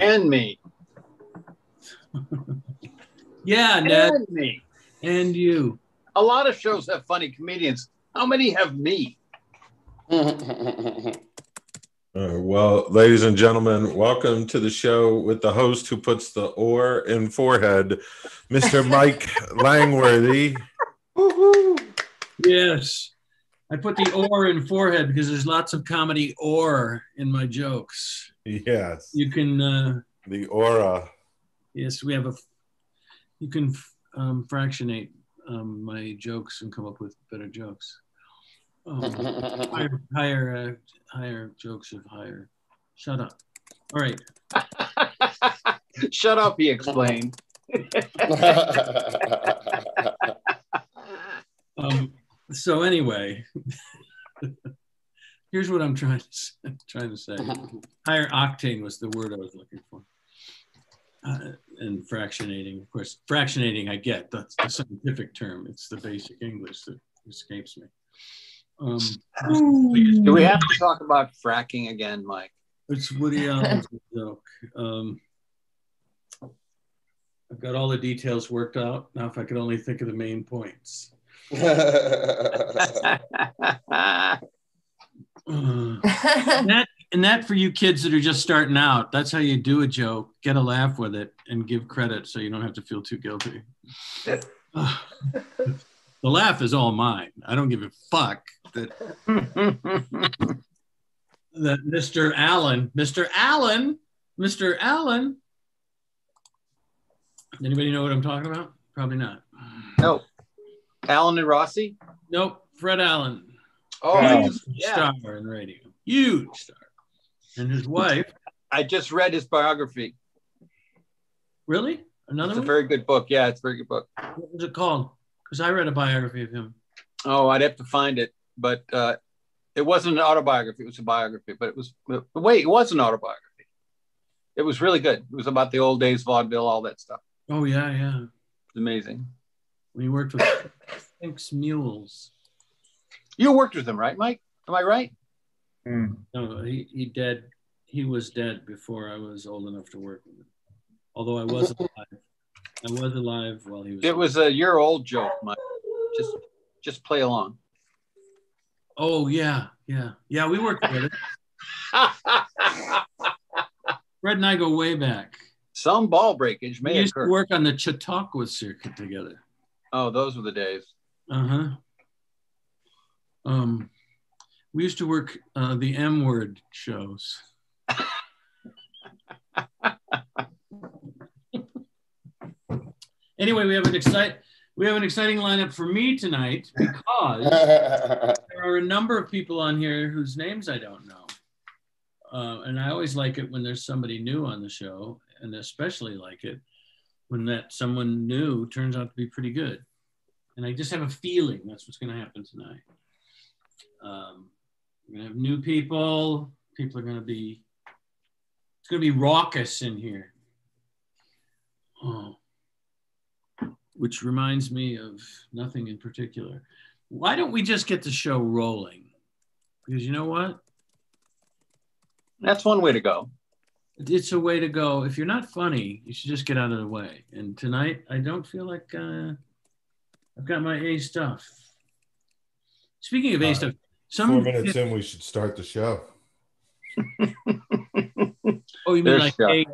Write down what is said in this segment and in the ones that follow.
And me. Yeah, Ned, And me. and you. A lot of shows have funny comedians. How many have me? Uh, well, ladies and gentlemen, welcome to the show with the host who puts the oar in forehead, Mr. Mike Langworthy. Yes. I put the or in forehead because there's lots of comedy or in my jokes. Yes, You can, uh, the aura. yes, we have a, you can um, fractionate um, my jokes and come up with better jokes. Um, higher, higher, uh, higher jokes of higher. Shut up. All right. Shut up, he explained. Um, so anyway, here's what I'm trying to say, trying to say. Higher octane was the word I was looking for. Uh, and fractionating, of course, fractionating I get. That's the scientific term. It's the basic English that escapes me. Um, Do we have to talk about fracking again, Mike? It's Woody Allen's joke. Um, I've got all the details worked out. Now, if I could only think of the main points. And that and that for you kids that are just starting out that's how you do a joke get a laugh with it and give credit so you don't have to feel too guilty. The laugh is all mine. I don't give a fuck that that mr allen mr allen mr allen. Anybody know what i'm talking about? Probably not. No. allen and Rossi? nope. Fred allen Oh, Yeah. yeah. star in radio huge star and his wife I just read his biography. really another It's a very good book. Yeah, it's a very good book. What was it called? Because I read a biography of him. Oh, I'd have to find it, but uh, it wasn't an autobiography. It was a biography, but it was wait, it was an autobiography. It was really good. It was about the old days, vaudeville, all that stuff. Oh yeah, yeah. It's amazing. He worked with Sphinx Mules. You worked with him, right, Mike? Am I right? No, he he dead. He was dead before I was old enough to work with him. Although I was alive. I was alive while he was. It was a year old joke, Mike. Just just play along. Oh yeah, yeah, yeah. We worked together. Fred and I go way back. Some ball breakage We may used to work on the Chautauqua circuit together. Oh, those were the days. Uh huh. Um, we used to work uh, the M word shows. anyway, we have an excite we have an exciting lineup for me tonight because there are a number of people on here whose names I don't know. Uh, and I always like it when there's somebody new on the show, and especially like it when that someone new turns out to be pretty good. And I just have a feeling that's what's going to happen tonight. Um, we're going to have new people. People are going to be, it's going to be raucous in here. Oh. Which reminds me of nothing in particular. Why don't we just get the show rolling? Because you know what? That's one way to go. It's a way to go. If you're not funny, you should just get out of the way. And tonight, I don't feel like uh, I've got my A stuff. Speaking of A Uh, stuff, Four some minutes in, we should start the show. oh, you mean There's like Chuck.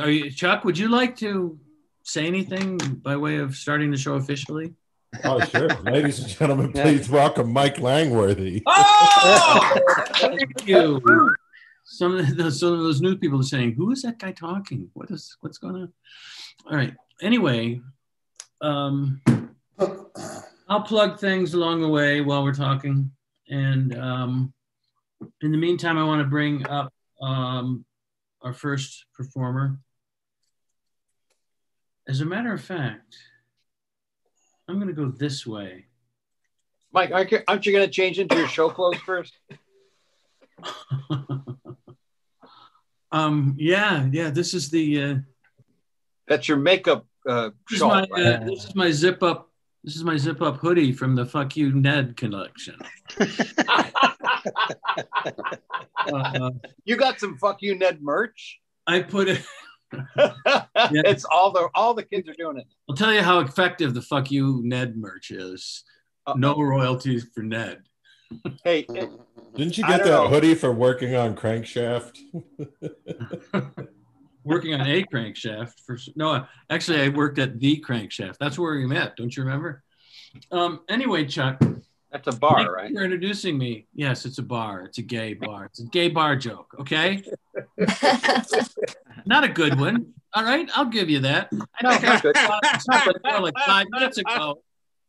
Are you Chuck? Would you like to say anything by way of starting the show officially? Oh, sure. Ladies and gentlemen, please welcome Mike Langworthy. Oh, thank you. Some of those, some of those news people are saying, "Who is that guy talking? What is what's going on?" All right. Anyway, um, I'll plug things along the way while we're talking, and um, in the meantime, I want to bring up um, our first performer. As a matter of fact, I'm going to go this way. Mike, aren't you, aren't you going to change into your show clothes first? um, yeah, yeah. This is the uh, That's your makeup uh, this is my uh, this is my zip up this is my zip up hoodie from the Fuck You Ned collection. Uh, you got some fuck you Ned merch? I put it it's all the all the kids are doing it. I'll tell you how effective the "fuck you, Ned" merch is. Uh-oh. No royalties for Ned. Hey, it- Didn't you get that know. hoodie for working on Crankshaft? Working on a crankshaft for no, actually, I worked at the crankshaft. That's where we met. Don't you remember? Um, anyway, Chuck, that's a bar, thank you're introducing me. Yes, it's a bar. It's a gay bar. It's a gay bar joke. Okay, not a good one. All right, I'll give you that. I No, think I not good. saw it somewhere there like five minutes ago.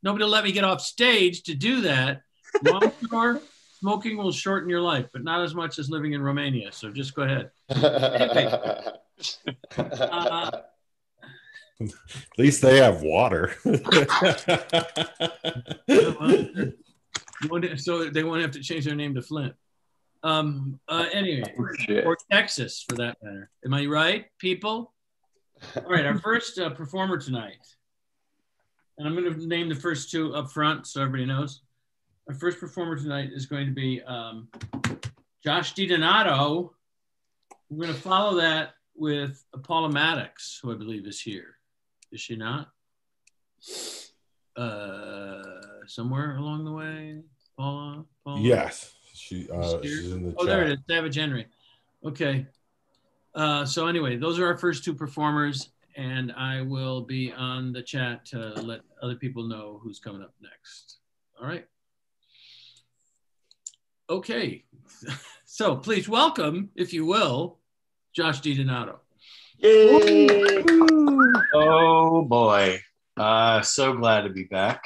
Nobody let me get off stage to do that. Long story, smoking will shorten your life, but not as much as living in Romania. So just go ahead. Uh, At least they have water. So they won't have to change their name to Flint. Um. Uh, anyway, Shit. or Texas for that matter. Am I right, people? All right, our first uh, performer tonight, and I'm going to name the first two up front so everybody knows. Our first performer tonight is going to be um, Josh DiDonato. We're going to follow that with Paula Maddox, who I believe is here. Is she not? Uh, somewhere along the way, Paula. Paula? yes, she uh, she's in the Oh, there it chat. is, Savage Henry. Okay. Uh, so anyway, those are our first two performers, and I will be on the chat to let other people know who's coming up next. All right. Okay. so please welcome, if you will, Josh DiDonato. Yay! Oh boy. Uh, so glad to be back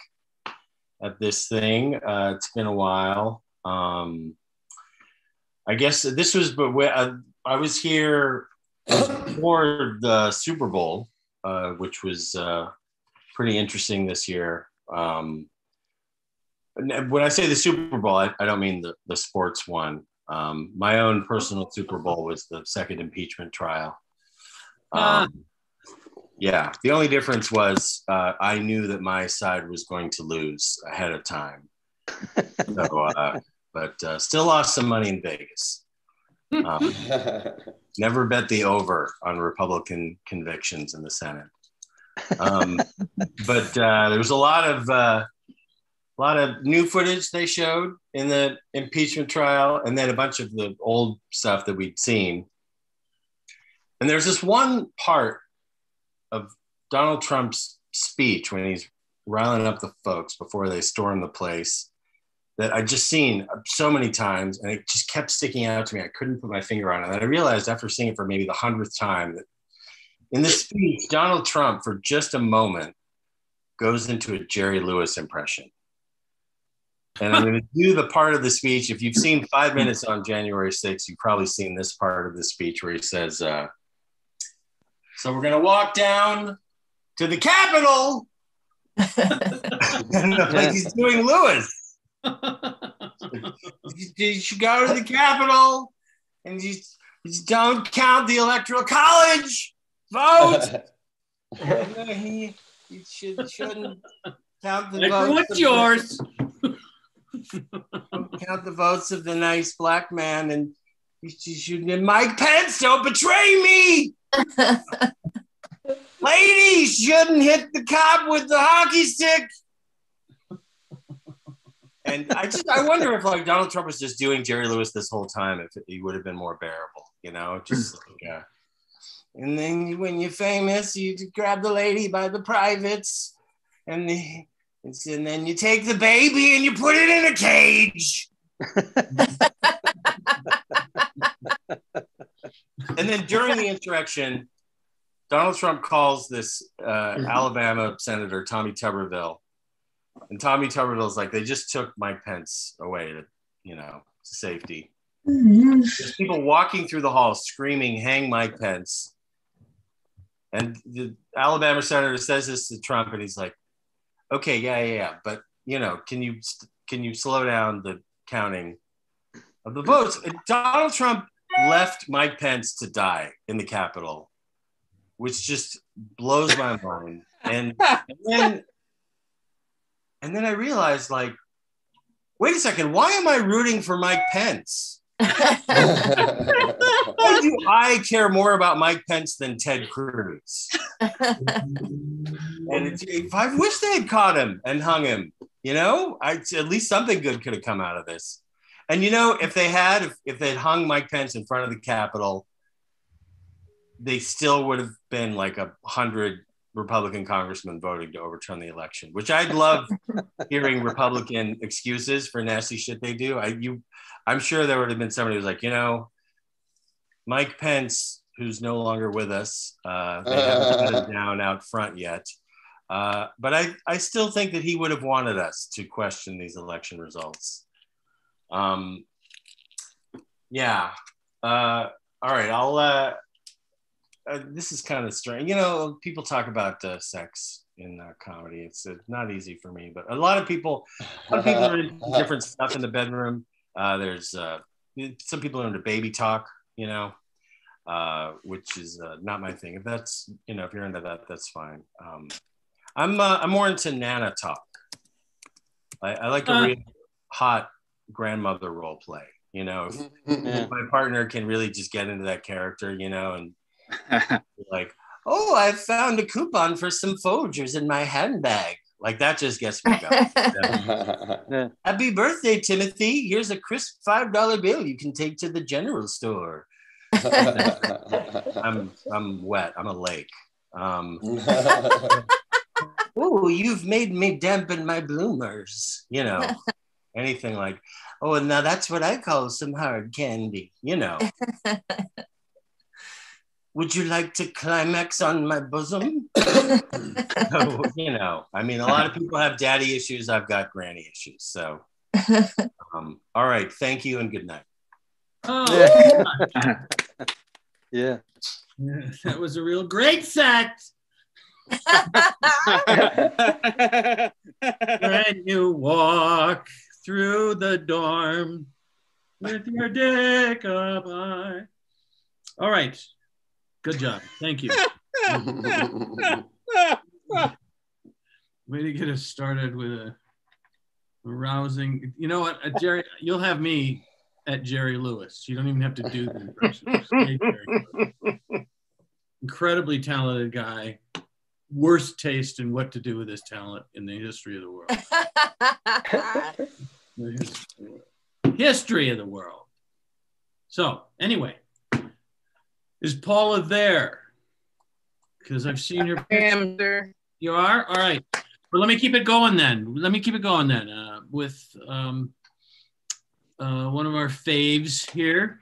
at this thing. Uh, it's been a while. Um, I guess this was, but when I, I was here before the Super Bowl, uh, which was uh, pretty interesting this year. Um, and when I say the Super Bowl, I, I don't mean the, the sports one. Um, my own personal Super Bowl was the second impeachment trial. Ah. Um, yeah, the only difference was uh, I knew that my side was going to lose ahead of time. So, uh, but uh, still lost some money in Vegas. Um, never bet the over on Republican convictions in the Senate. Um, but uh, there was a lot of uh, a lot of new footage they showed in the impeachment trial, and then a bunch of the old stuff that we'd seen. And there's this one part of Donald Trump's speech when he's riling up the folks before they storm the place that I'd just seen so many times, and it just kept sticking out to me. I couldn't put my finger on it. And I realized after seeing it for maybe the hundredth time that in this speech, Donald Trump, for just a moment, goes into a Jerry Lewis impression. And I'm going to do the part of the speech. If you've seen five minutes on January 6th, you've probably seen this part of the speech where he says, uh, So we're going to walk down to the Capitol. like he's doing Lewis. You, you should go to the Capitol and you, you don't count the Electoral College vote. And then he, should, shouldn't count the Like, votes. what's yours? Count the votes of the nice black man and you should and Mike Pence don't betray me. Lady shouldn't hit the cop with the hockey stick. And I just I wonder if like Donald Trump was just doing Jerry Lewis this whole time, if he would have been more bearable, you know, just like, uh, and then when you're famous, you grab the lady by the privates, and the, and then you take the baby and you put it in a cage. and then during the insurrection, Donald Trump calls this uh, Alabama Senator Tommy Tuberville, and Tommy Tuberville's like, they just took Mike Pence away to, you know, to safety. There's people walking through the hall screaming, "Hang Mike Pence!" And the Alabama senator says this to Trump, and he's like, "Okay, yeah, yeah, yeah, but you know, can you can you slow down the counting of the votes?" Donald Trump left Mike Pence to die in the Capitol, which just blows my mind. And, and then and then I realized, like, wait a second, why am I rooting for Mike Pence? Why do I care more about Mike Pence than Ted Cruz? and I wish they had caught him and hung him, you know, I at least something good could have come out of this. And you know, if they had, if, if they'd hung Mike Pence in front of the Capitol, they still would have been like a hundred Republican congressmen voting to overturn the election, which I'd love hearing Republican excuses for nasty shit they do. I you I'm sure there would have been somebody who's like, you know, Mike Pence, who's no longer with us, uh, they haven't put it down out front yet. Uh, but I, I still think that he would have wanted us to question these election results. Um, yeah. Uh, all right. I'll, uh, uh, this is kind of strange. You know, people talk about uh, sex in uh, comedy. It's uh, not easy for me, but a lot of people, a lot of people are into different stuff in the bedroom. Uh, there's uh, some people are into baby talk, you know, uh, which is uh, not my thing. If that's, you know, if you're into that, that's fine. Um, I'm, uh, I'm more into Nana talk. I, I like a Uh. real hot grandmother role play. You know, if, if my partner can really just get into that character, you know, and like, oh, I found a coupon for some Folgers in my handbag. Like that just gets me going. Happy birthday, Timothy. Here's a crisp $5 bill you can take to the general store. I'm I'm wet. I'm a lake. Um, oh, you've made me dampen my bloomers. You know, anything like, oh, and now that's what I call some hard candy. You know. Would you like to climax on my bosom? so, you know, I mean, a lot of people have daddy issues. I've got granny issues. So, um, all right. Thank you and good night. Oh, yeah. that was a real great set. When you walk through the dorm with your dick up high. All right. Good job. Thank you. Way to get us started with a rousing. You know what, uh, Jerry? You'll have me at Jerry Lewis. You don't even have to do the impression. Just say Jerry Lewis. Incredibly talented guy. Worst taste in what to do with his talent in the history of the world. History of the world. History of the world. So, anyway, is Paula there? Because I've seen her. am there. You are? All right. Well, let me keep it going then. Let me keep it going then uh, with um, uh, one of our faves here.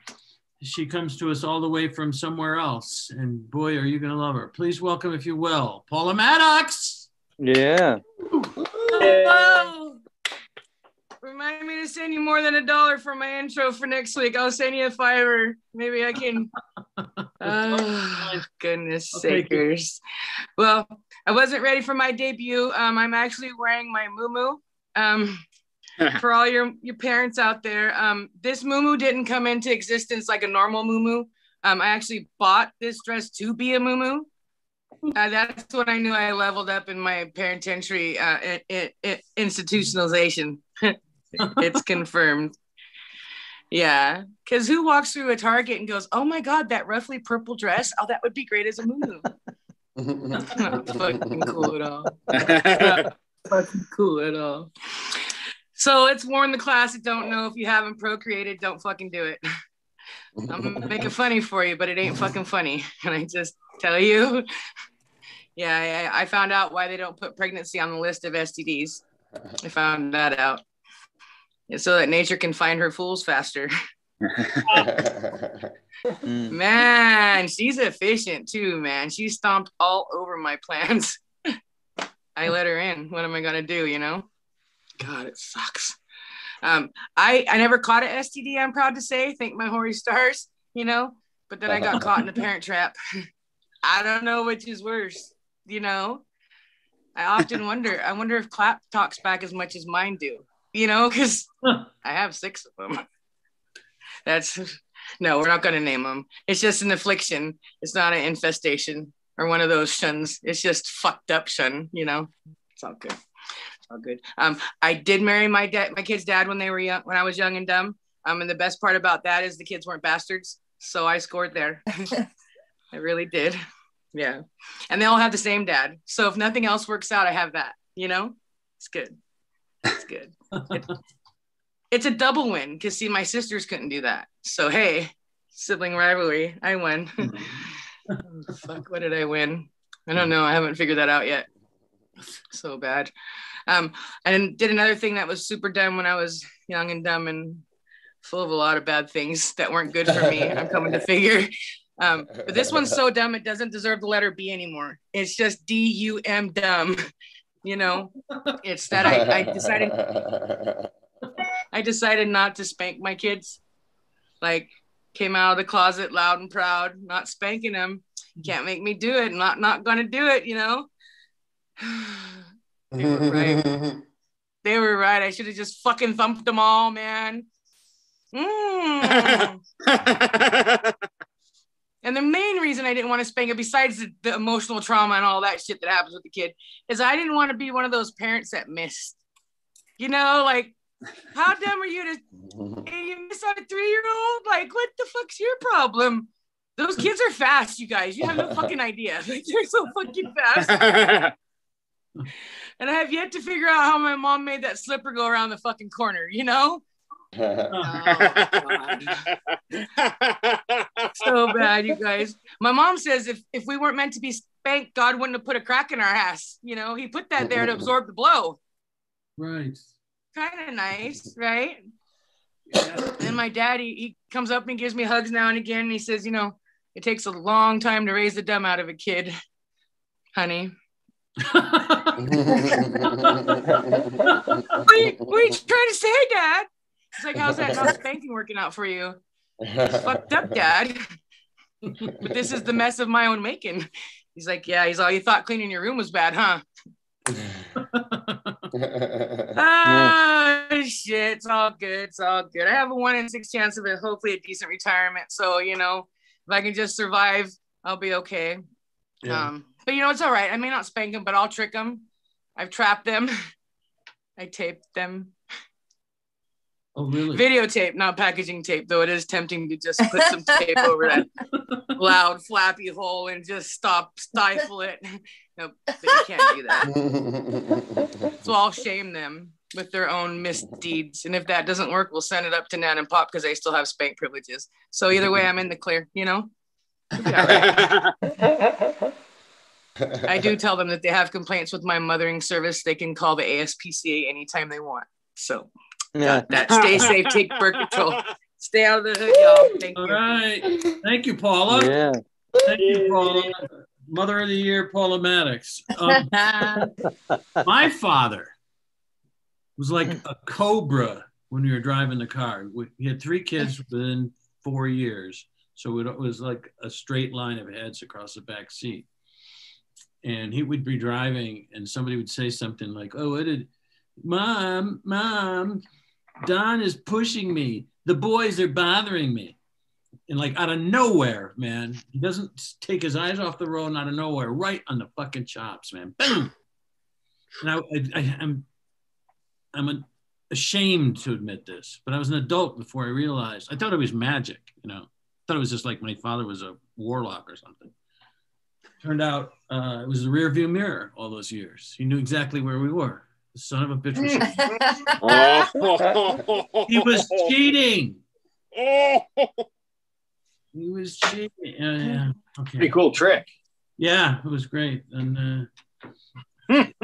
She comes to us all the way from somewhere else. And boy, are you going to love her. Please welcome, if you will, Paula Maddox. Yeah. Hello. Remind me to send you more than a dollar for my intro for next week. I'll send you a fiver. Maybe I can. Oh, goodness Okay, good. sakers. Well, I wasn't ready for my debut. Um, I'm actually wearing my muumuu. Um, for all your your parents out there, um, this muumuu didn't come into existence like a normal muumuu. Um, I actually bought this dress to be a muumuu. Uh, that's when I knew I leveled up in my penitentiary uh, i- i- i- institutionalization. it's confirmed. Yeah, because who walks through a Target and goes, "Oh my God, that roughly purple dress? Oh, that would be great as a muumuu." Not fucking cool at all. fucking cool at all. So let's warn the class that don't know if you haven't procreated, don't fucking do it. I'm gonna make it funny for you, but it ain't fucking funny. Can I just tell you? Yeah, I, I found out why they don't put pregnancy on the list of STDs. I found that out. It's so that nature can find her fools faster. Mm. Man, she's efficient too, man. She stomped all over my plans. I let her in. What am I gonna do, you know? God, it sucks. Um, I I never caught an STD, I'm proud to say. Thank my hoary stars, you know, but then I got caught in the parent trap. I don't know which is worse, you know. I often wonder, I wonder if clap talks back as much as mine do, you know, because I have six of them. That's no, we're not going to name them. It's just an affliction. It's not an infestation or one of those shuns. It's just fucked up shun, you know. It's all good. All good. Um, I did marry my dad, my kid's dad when they were young, when I was young and dumb. Um, and the best part about that is the kids weren't bastards. So I scored there. I really did. Yeah. And they all have the same dad. So if nothing else works out, I have that, you know? It's good. It's good. It, it's a double win because see, my sisters couldn't do that. So hey, sibling rivalry, I won. oh, fuck, what did I win? I don't know. I haven't figured that out yet. So bad. Um, and did another thing that was super dumb when I was young and dumb and full of a lot of bad things that weren't good for me. I'm coming to figure. Um, but this one's so dumb it doesn't deserve the letter B anymore. It's just D U M dumb. You know, it's that I, I decided I decided not to spank my kids. Like came out of the closet loud and proud, not spanking them. Can't make me do it. Not not gonna do it. You know. they were right. They were right. I should have just fucking thumped them all, man. Mm. and the main reason I didn't want to spank it, besides the, the, emotional trauma and all that shit that happens with the kid, is I didn't want to be one of those parents that missed. You know, like, how dumb are you to hey, you miss on a three year old? Like, what the fuck's your problem? Those kids are fast, you guys. You have no fucking idea. Like, they're so fucking fast. And I have yet to figure out how my mom made that slipper go around the fucking corner, you know? oh, so bad, you guys. My mom says if if we weren't meant to be spanked, God wouldn't have put a crack in our ass. You know, He put that there to absorb the blow. Right. Kind of nice, right? Yeah. And my daddy, he comes up and gives me hugs now and again. And he says, you know, it takes a long time to raise the dumb out of a kid, honey. What, are you, what are you trying to say, Dad? It's like, how's that not spanking working out for you? It's fucked up, Dad. but this is the mess of my own making. He's like, yeah. He's all, you thought cleaning your room was bad, huh? ah, shit. It's all good. It's all good. I have a one in six chance of it. Hopefully, a decent retirement. So you know, if I can just survive, I'll be okay. Yeah. Um, but you know, it's all right. I may not spank them, but I'll trick them. I've trapped them. I taped them. Oh, really? Videotape, not packaging tape, though it is tempting to just put some tape over that loud, flappy hole and just stop, stifle it. nope, but you can't do that. so I'll shame them with their own misdeeds. And if that doesn't work, we'll send it up to Nan and Pop because they still have spank privileges. So either way, I'm in the clear, you know? I do tell them that they have complaints with my mothering service. They can call the ASPCA anytime they want. So yeah. that. Stay safe. Take birth control. Stay out of the hood, y'all. Thank All you. All right. Thank you, Paula. Yeah. Thank you, Paula. Mother of the Year, Paula Maddox. Um, my father was like a cobra when we were driving the car. We, he had three kids within four years. So it was like a straight line of heads across the back seat. And he would be driving, and somebody would say something like, Oh, what did mom, mom, Don is pushing me. The boys are bothering me. And like out of nowhere, man, he doesn't take his eyes off the road and out of nowhere, right on the fucking chops, man. Boom. And I, I, I'm, I'm ashamed to admit this, but I was an adult before I realized. I thought it was magic, you know. I thought it was just like my father was a warlock or something. Turned out uh, it was the rear view mirror all those years. He knew exactly where we were. The son of a bitch was he was cheating. Oh he was cheating. Yeah, yeah. Okay. Pretty cool trick. Yeah, it was great. And uh,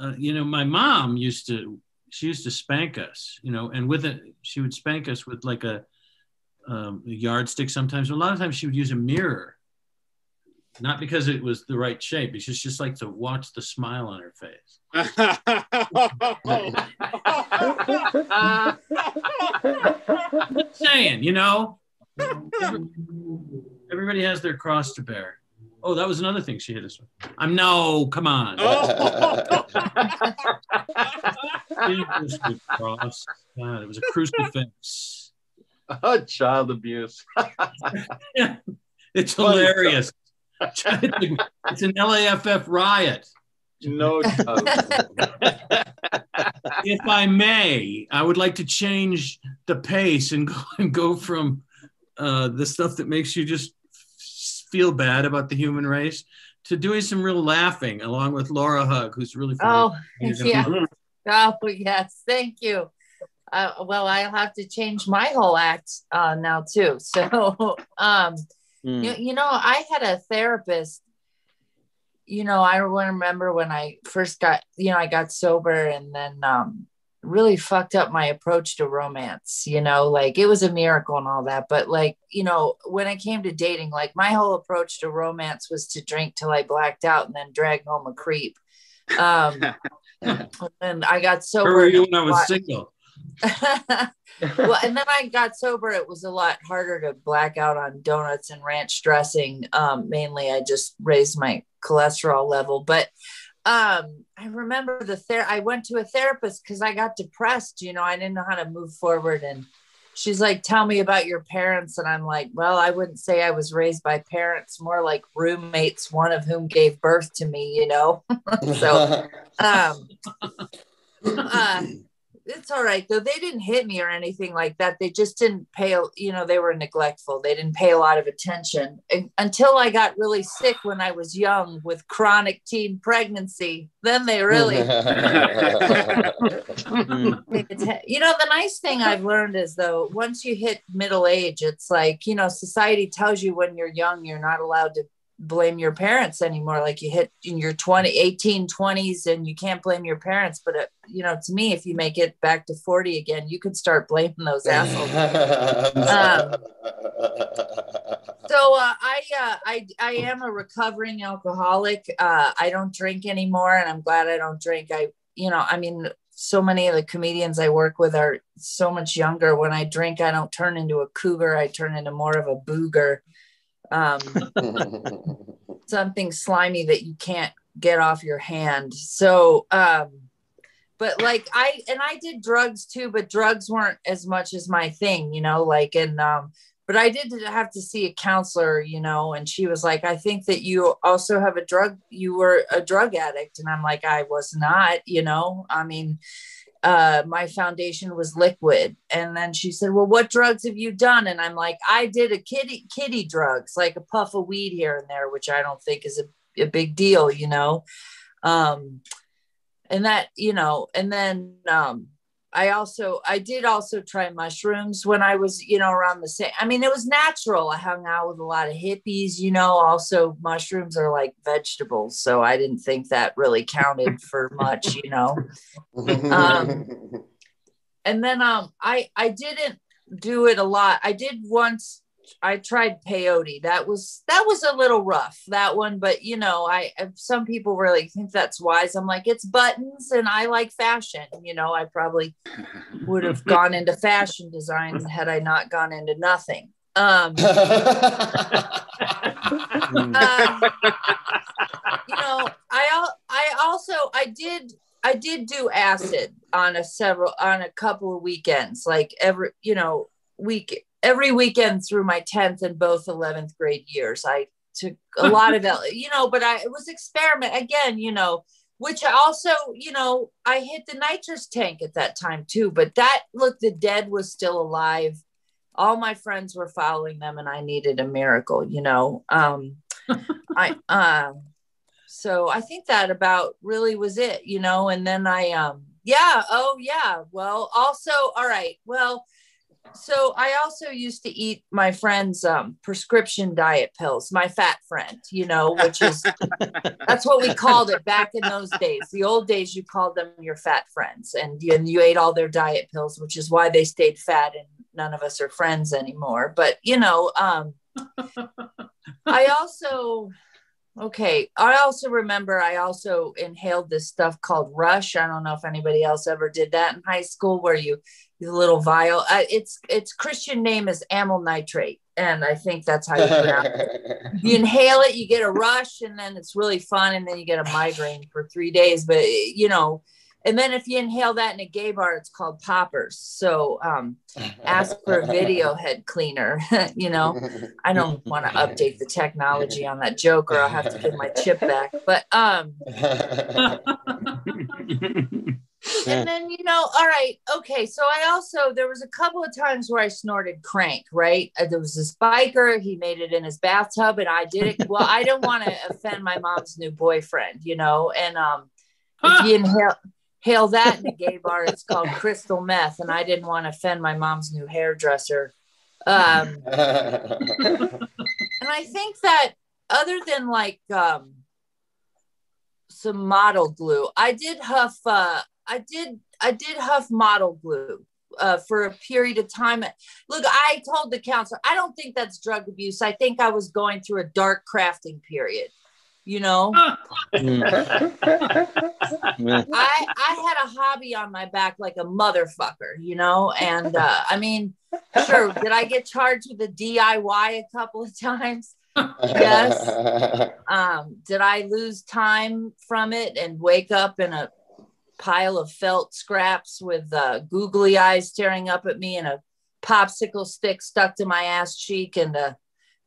uh, you know, my mom used to she used to spank us, you know, and with it, she would spank us with like a, um, a yardstick sometimes. A lot of times she would use a mirror not because it was the right shape. It's just, just like to watch the smile on her face. just saying, you know, everybody has their cross to bear. Oh, that was another thing she hit us with. I'm no, come on. cross. God, it was a crucifix. Oh, child abuse. yeah, it's hilarious it's an LAFF riot. No if I may, I would like to change the pace and go and go from uh, the stuff that makes you just feel bad about the human race to doing some real laughing along with Laura Hug, who's really funny. Oh, yeah. Oh, yes. Thank you. Uh, well, I'll have to change my whole act uh, now too. So, um, mm. you, you know, I had a therapist. You know, I remember when I first got, you know, I got sober, and then um, really fucked up my approach to romance you know like it was a miracle and all that but like you know when it came to dating like my whole approach to romance was to drink till i blacked out and then drag home a creep um and i got sober Where were you when i was single well and then i got sober it was a lot harder to black out on donuts and ranch dressing um mainly i just raised my cholesterol level but um i remember the ther- i went to a therapist because i got depressed you know i didn't know how to move forward and she's like tell me about your parents and i'm like well i wouldn't say i was raised by parents more like roommates one of whom gave birth to me you know? So um uh, it's all right though. They didn't hit me or anything like that. They just didn't pay, you know, they were neglectful. They didn't pay a lot of attention and, until I got really sick when I was young with chronic teen pregnancy. Then they really, you know, the nice thing I've learned is though, once you hit middle age, it's like, you know, society tells you when you're young, you're not allowed to blame your parents anymore. Like you hit in your 20 18 20s and you can't blame your parents but it, you know to me if you make it back to 40 again you could start blaming those assholes. Um, so uh, i uh, i i am a recovering alcoholic. Uh, i don't drink anymore and i'm glad i don't drink. I you know i mean so many of the comedians i work with are so much younger. When i drink i don't turn into a cougar. I turn into more of a booger um, something slimy that you can't get off your hand. So, um, but like I and I did drugs too, but drugs weren't as much as my thing, you know. Like and um, but I did have to see a counselor, you know, and she was like, I think that you also have a drug, you were a drug addict. And I'm like, I was not, you know, I mean, uh, my foundation was liquid. And then she said, Well, what drugs have you done? And I'm like, I did a kitty kitty drugs, like a puff of weed here and there, which I don't think is a, a big deal, you know. Um, and that, you know, and then um, I also I did also try mushrooms when I was you know around the same. I mean, it was natural. I hung out with a lot of hippies. You know, also mushrooms are like vegetables, so I didn't think that really counted for much. You know, um, and then um, I I didn't do it a lot. I did once I tried peyote. That was that was a little rough that one, but you know, I some people really think that's wise. I'm like, it's buttons, and I like fashion. You know, I probably would have gone into fashion design had I not gone into nothing. Um, uh, you know, I I also I did I did do acid on a several on a couple of weekends, like every you know week every weekend through my 10th and both 11th grade years. I took a lot of, you know, but I it was experiment again, you know, which I also, you know, I hit the nitrous tank at that time too. But that look, the dead was still alive. All my friends were following them, and I needed a miracle, you know. Um, I um, so I think that about really was it, you know. And then I um, yeah, oh yeah. Well, also, all right. Well, so I also used to eat my friend's um, prescription diet pills, my fat friend, you know, which is that's what we called it back in those days. The old days, you called them your fat friends, and you, and you ate all their diet pills, which is why they stayed fat, and none of us are friends anymore. But you know, um, I also okay. I also remember I also inhaled this stuff called Rush. I don't know if anybody else ever did that in high school, where you the little vial. Uh, its its Christian name is amyl nitrate, and I think that's how you pronounce it. You inhale it, you get a rush, and then it's really fun, and then you get a migraine for three days. But you know, and then if you inhale that in a gay bar, it's called poppers. So um, ask for a video head cleaner. you know, I don't want to update the technology on that joke, or I'll have to give my chip back. But um. And then you know all right okay so i also there was a couple of times where i snorted crank right? Uh, there was this biker he made it in his bathtub and i did it. Well i didn't want to offend my mom's new boyfriend you know and um if you inhale hail that in a gay bar it's called crystal meth and i didn't want to offend my mom's new hairdresser. Um and I think that other than like um, some model glue, I did huff. Uh, I did. I did huff model glue uh, for a period of time. Look, I told the counselor, I don't think that's drug abuse. I think I was going through a dark crafting period. You know, I I had a hobby on my back like a motherfucker. You know, and uh, I mean, sure, did I get charged with a DIY a couple of times? Yes. um, did I lose time from it and wake up in a pile of felt scraps with uh, googly eyes staring up at me and a popsicle stick stuck to my ass cheek and a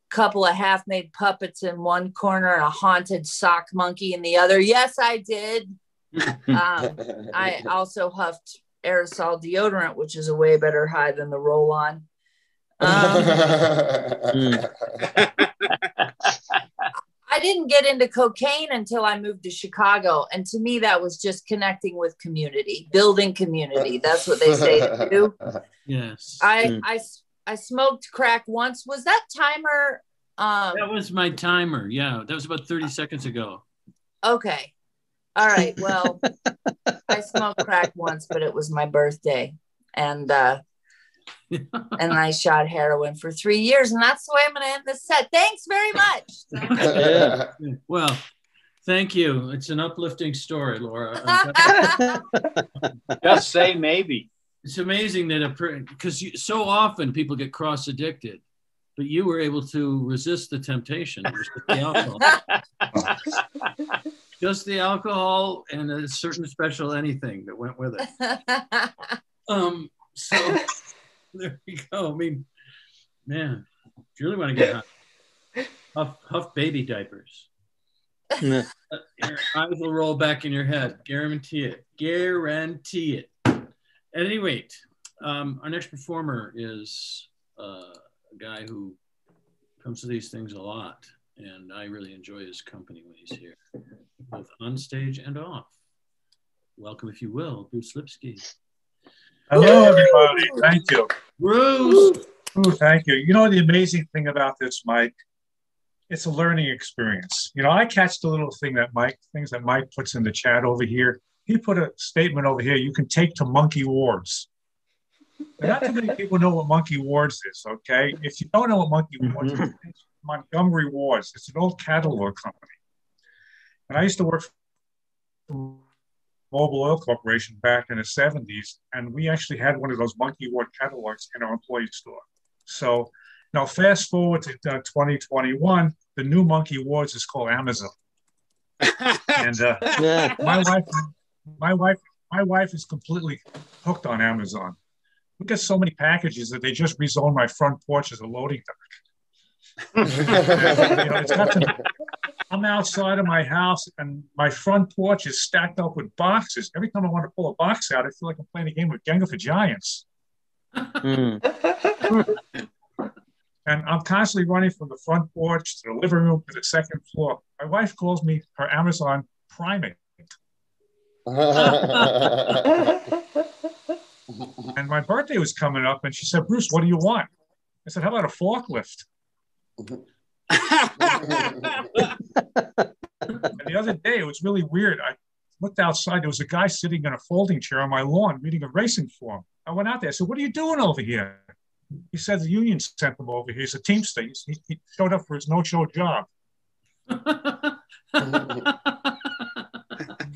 couple of half-made puppets in one corner and a haunted sock monkey in the other? Yes, I did. Um, I also huffed aerosol deodorant, which is a way better high than the roll-on. Um, I didn't get into cocaine until I moved to Chicago. And to me, that was just connecting with community, building community. That's what they say to do. Yes. I, Mm. I, I smoked crack once. Was that timer? Um, that was my timer. Yeah, that was about 30 seconds ago. okay. All right. Well, I smoked crack once, but it was my birthday. And, uh, and I shot heroin for three years. And that's the way I'm going to end this set. Thanks very much. Yeah. Well, thank you. It's an uplifting story, Laura. Just say maybe. it's amazing that a because so often people get cross addicted, but you were able to resist the temptation. Just the alcohol, just the alcohol and a certain special anything that went with it. Um, so there you go. I mean, man, if you really want to get high, huff, huff baby diapers. Yeah. Your eyes will roll back in your head. Guarantee it. Guarantee it. At any rate, um, our next performer is uh, a guy who comes to these things a lot, and I really enjoy his company when he's here, both on stage and off. Welcome, if you will, Bruce Lipsky. Hello, everybody. Thank you. Bruce. Ooh, thank you. You know the amazing thing about this, Mike? It's a learning experience. You know, I catch the little thing that Mike, things that Mike puts in the chat over here. He put a statement over here you can take to Monkey Wards. And not too many people know what Monkey Wards is, okay? If you don't know what Monkey mm-hmm. Wards is, Montgomery Wards. It's an old catalog company. And I used to work for Mobil Oil Corporation back in the 70s, and we actually had one of those Monkey Ward catalogs in our employee store. So now, fast forward to uh, 2021, the new Monkey Wards is called Amazon. And uh, Yeah. my wife, my wife, my wife is completely hooked on Amazon. We get so many packages that they just rezoned my front porch as a loading dock. You know, it's got to- I'm outside of my house and my front porch is stacked up with boxes. Every time I want to pull a box out, I feel like I'm playing a game of Jenga for Giants. Mm. And I'm constantly running from the front porch to the living room to the second floor. My wife calls me her Amazon primate. And my birthday was coming up, and she said, Bruce, what do you want? I said, How about a forklift? And the other day, it was really weird. I looked outside. There was a guy sitting in a folding chair on my lawn reading a racing form. I went out there. I said, What are you doing over here? He said, The union sent him over here. He's a Teamster. He, he showed up for his no show job.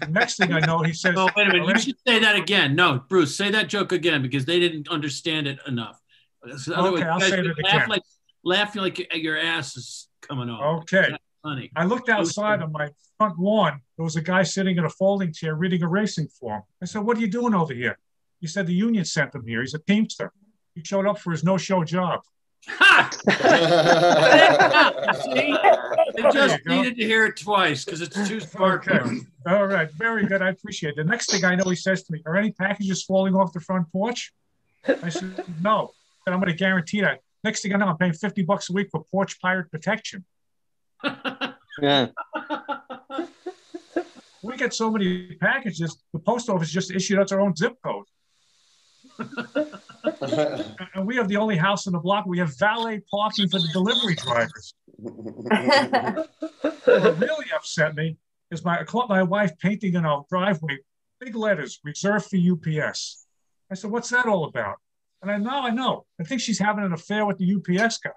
Next thing I know, he says, Oh, wait a minute. You should say that again. No, Bruce, say that joke again because they didn't understand it enough. So otherwise, I'll say it would again. laugh like laugh like your ass is coming off. Okay. Funny. I looked outside on my front lawn. There was a guy sitting in a folding chair reading a racing form. I said, What are you doing over here? He said, The union sent him here. He's a Teamster. He showed up for his no show job. Ha! See? I just needed to hear it twice because it's too far. Okay. All right, very good. I appreciate it. The next thing I know, he says to me, Are any packages falling off the front porch? I said, No. And I'm going to guarantee that. Next thing I know, I'm paying 50 bucks a week for porch pirate protection. Yeah. We get so many packages, the post office just issued us our own zip code. And we have the only house in the block. We have valet parking for the delivery drivers. What really upset me is my I caught my wife painting in our driveway big letters reserved for UPS. I said, "What's that all about?" And I know, I know. I think she's having an affair with the UPS guy.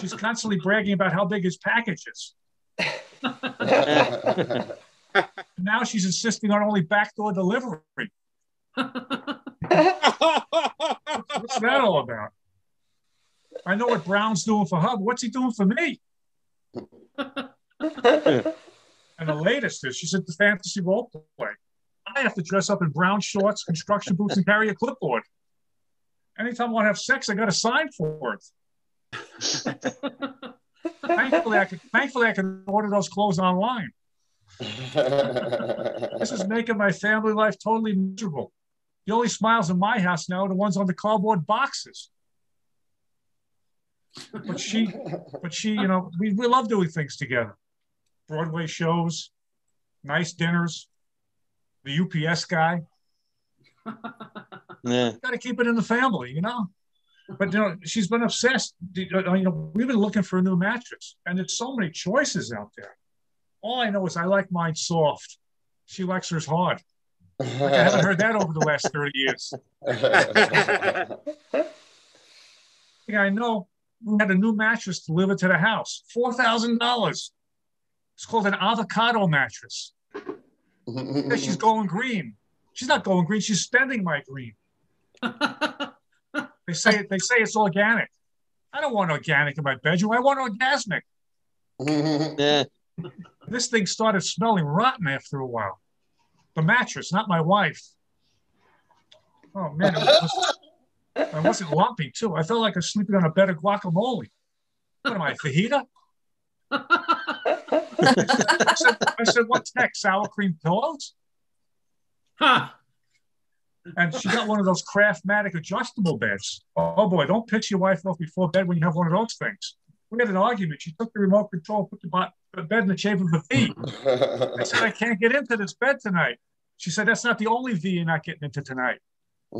She's constantly bragging about how big his package is. Now she's insisting on only backdoor delivery. What's that all about? I know what Brown's doing for Hub. What's he doing for me? And the latest is she's at the fantasy role play. I have to dress up in brown shorts, construction boots, and carry a clipboard. Anytime I want to have sex, I got to sign for it. Thankfully, I can, thankfully, I can order those clothes online. This is making my family life totally miserable. The only smiles in my house now are the ones on the cardboard boxes. But she, but she, you know, we, we love doing things together. Broadway shows, nice dinners, the UPS guy. Yeah. Got to keep it in the family, you know. But you know, she's been obsessed. You know, we've been looking for a new mattress, and there's so many choices out there. All I know is I like mine soft. She likes hers hard. Like I haven't heard that over the last 30 years. I know, we had a new mattress delivered to the house. Four thousand dollars. It's called an avocado mattress. She's going green. She's not going green. She's spending my green. They say they say it's organic. I don't want organic in my bedroom. I want orgasmic. Yeah. This thing started smelling rotten after a while. The mattress, not my wife. Oh man, it was, I wasn't lumpy too. I felt like I was sleeping on a bed of guacamole. What am I, fajita? I said, I said, what's next? Sour cream pillows? Huh. And she got one of those Craftmatic adjustable beds. Oh boy, don't pitch your wife off before bed when you have one of those things. We had an argument. She took the remote control, put the bo- the bed in the shape of a V. I said, I can't get into this bed tonight. She said, That's not the only V you're not getting into tonight.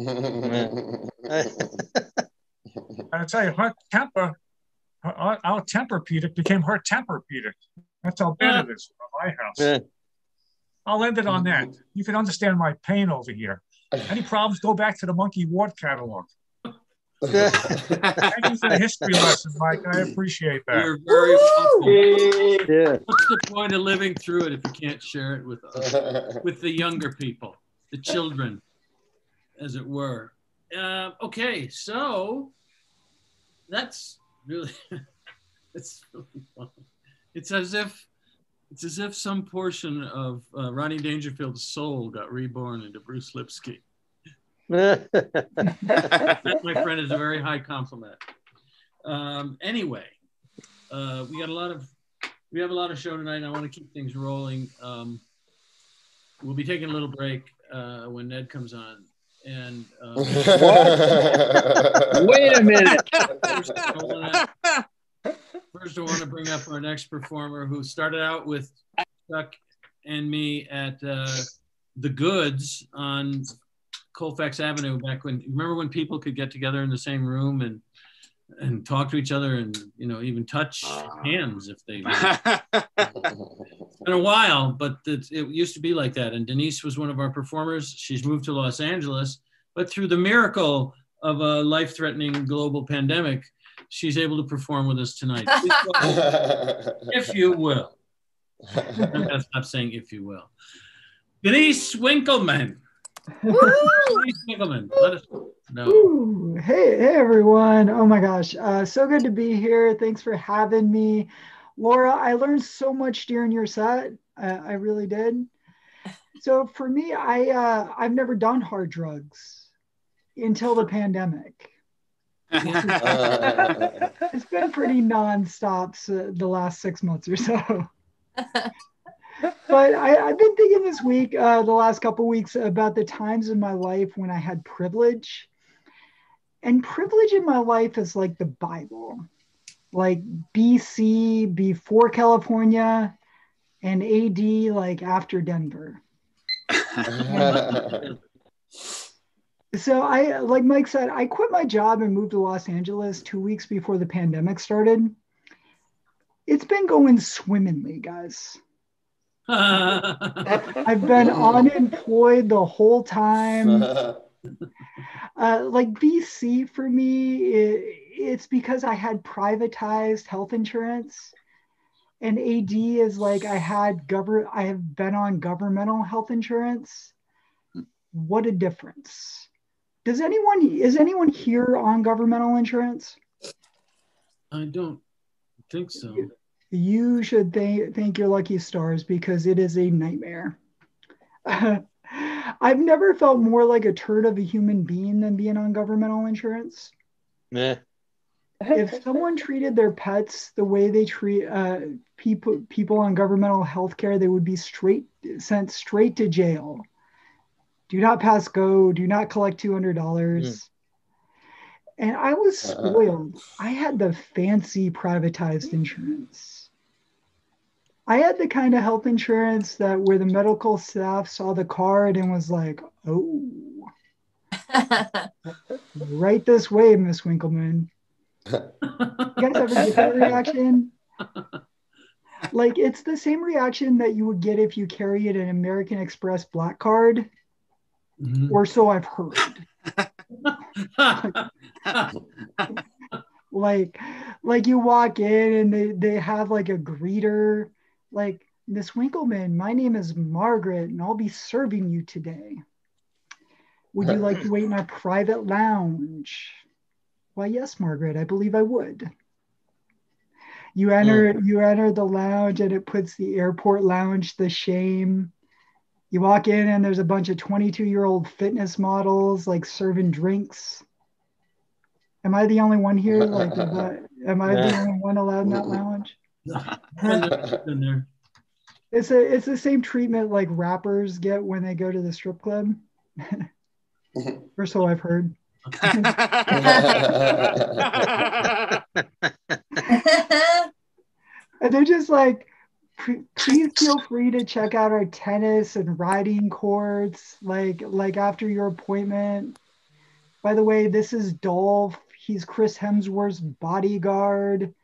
I tell you, her temper, her, our, our Tempur-Pedic became her Tempur-Pedic. That's how bad it is for my house. Yeah. I'll end it on that. You can understand my pain over here. Any problems, go back to the Monkey Ward catalog. Thank you for the history lesson, Mike. I appreciate that. You're very welcome. Yeah. What's the point of living through it if you can't share it with us, with the younger people, the children, as it were? Uh, okay, so that's really it's really fun. It's as if it's as if some portion of uh, Rodney Dangerfield's soul got reborn into Bruce Lipsky. That, my friend, is a very high compliment. Um, anyway, uh, we got a lot of we have a lot of show tonight. And I want to keep things rolling. Um, we'll be taking a little break uh, when Ned comes on. And um, Wait a minute. first, I wanna, first, I want to bring up our next performer who started out with Chuck and me at uh, the Goods on Colfax Avenue back when. Remember when people could get together in the same room and and talk to each other and you know even touch hands if they. It's been a while, but it, it used to be like that. And Denise was one of our performers. She's moved to Los Angeles, but through the miracle of a life-threatening global pandemic, she's able to perform with us tonight. If you will. I'm gonna stop saying if you will. Denise Winkleman. Denise Winkleman. Let us know. Ooh, hey, hey everyone. Oh my gosh. Uh, so good to be here. Thanks for having me. Laura, I learned so much during your set. Uh, I really did. So for me, I uh, I've never done hard drugs until the pandemic. It's been pretty nonstop so the last six months or so. but I, have been thinking this week, uh, the last couple weeks, about the times in my life when I had privilege. And privilege in my life is like the Bible, like BC before California, and AD like after Denver. so I, like Mike said, I quit my job and moved to Los Angeles two weeks before the pandemic started. It's been going swimmingly, guys. I've been unemployed the whole time. Uh, like BC for me, it, it's because I had privatized health insurance, and AD is like I had govern. I have been on governmental health insurance. What a difference! Does anyone is anyone here on governmental insurance? I don't think so you should th- thank your lucky stars because it is a nightmare. I've never felt more like a turd of a human being than being on governmental insurance. Yeah. if someone treated their pets the way they treat uh, people people on governmental health care, they would be straight sent straight to jail. Do not pass go. Do not collect two hundred dollars. Mm. And I was uh-uh. spoiled. Uh-huh. I had the fancy privatized insurance. I had the kind of health insurance that where the medical staff saw the card and was like, oh, right this way, Miss Winkleman. You guys ever get that reaction? Like, it's the same reaction that you would get if you carried an American Express black card, mm-hmm. or so I've heard. like, like you walk in and they, they have like a greeter like, Miss Winkleman, my name is Margaret, and I'll be serving you today. Would you like to wait in our private lounge? Why, yes, Margaret, I believe I would. You enter, mm. you enter the lounge, and it puts the airport lounge the shame. You walk in, and there's a bunch of 22 year old fitness models like serving drinks. Am I the only one here? Like, am I the only one allowed in that lounge? it's a it's the same treatment like rappers get when they go to the strip club. or so I've heard. and they're just like, please feel free to check out our tennis and riding courts. Like like after your appointment. By the way, this is Dolph. He's Chris Hemsworth's bodyguard.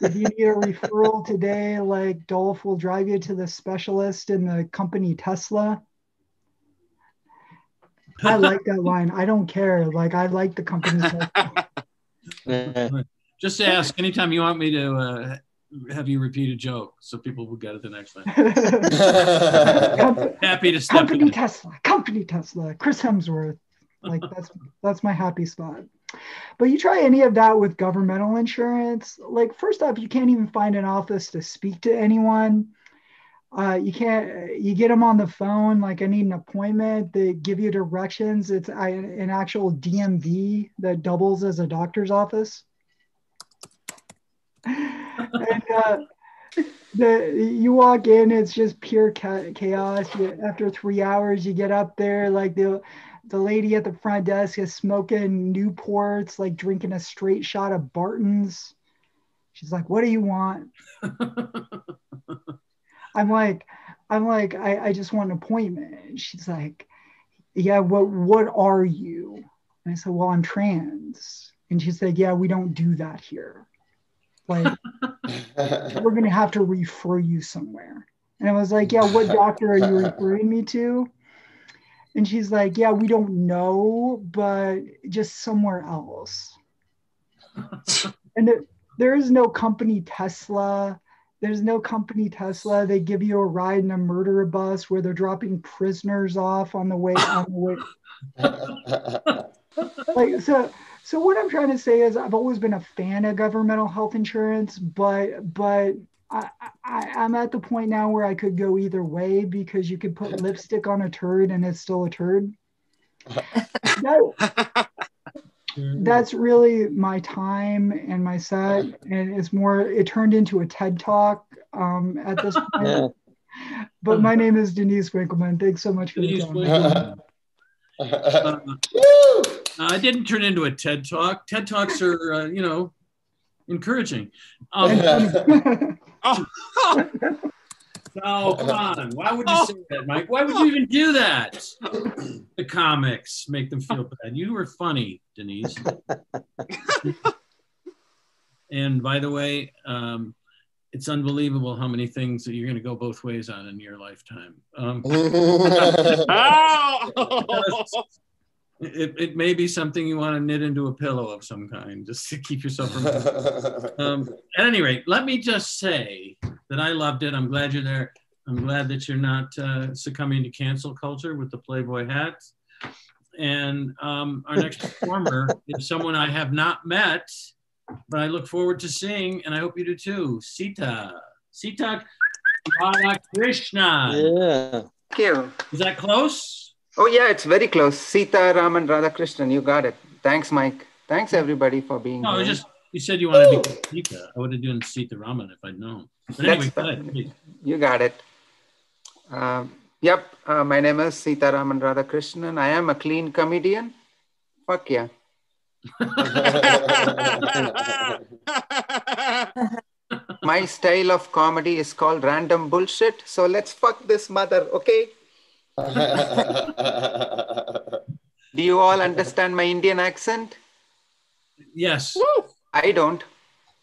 If you need a referral today, like Dolph will drive you to the specialist in the company Tesla. I like that line. I don't care. Like I like the company. Just ask anytime you want me to uh, have you repeat a joke so people will get it the next time. happy to step company in. Tesla. Company Tesla. Chris Hemsworth. Like that's that's my happy spot. But you try any of that with governmental insurance, like first off, you can't even find an office to speak to anyone. Uh, you can't. You get them on the phone. Like I need an appointment. They give you directions. It's an actual DMV that doubles as a doctor's office. And uh, the you walk in, it's just pure chaos. You, after three hours, you get up there, like the the lady at the front desk is smoking Newports, like drinking a straight shot of Barton's. She's like, "What do you want?" I'm like, I'm like, I, I just want an appointment. she's like, "Yeah, what what are you?" And I said, "Well, I'm trans." And she said, "Yeah, we don't do that here. Like, we're gonna have to refer you somewhere." And I was like, "Yeah, what doctor are you referring me to?" And she's like, Yeah, we don't know, but just somewhere else. and there, there is no company Tesla. There's no company Tesla. They give you a ride in a murder bus where they're dropping prisoners off on the way on the way. like so so what I'm trying to say is I've always been a fan of governmental health insurance, but but I, I, I'm at the point now where I could go either way because you could put lipstick on a turd and it's still a turd. that, that's really my time and my set, and it's more. It turned into a TED talk. Um, at this point. Yeah. But my name is Denise Winkleman. Thanks so much for Denise the time. Winkleman. Uh, I didn't turn into a TED talk. TED talks are, uh, you know, encouraging. Um, Oh, no, come on. Why would you say that, Mike? Why would you even do that? The comics make them feel bad. You were funny, Denise. and by the way, um, it's unbelievable how many things that you're going to go both ways on in your lifetime. Um, oh. It, it may be something you want to knit into a pillow of some kind just to keep yourself from um, at any rate let me just say that i loved it. I'm glad you're there. I'm glad that you're not uh, succumbing to cancel culture with the playboy hat. And um, our next performer is someone i have not met but i look forward to seeing and i hope you do too. Sita sita krishna Yeah. Thank you. is that close Oh, yeah, it's very close. Sita Ram, Raman Radhakrishnan, you got it. Thanks, Mike. Thanks, everybody, for being No, it here. was just you said you wanted to be Sita. I would have done Sita Raman if I'd known. But anyway, go ahead. You got it. Um, yep, uh, my name is Sita Raman Radhakrishnan. I am a clean comedian. Fuck yeah. My style of comedy is called random bullshit. So let's fuck this mother, okay? Do you all understand my Indian accent? Yes. I don't.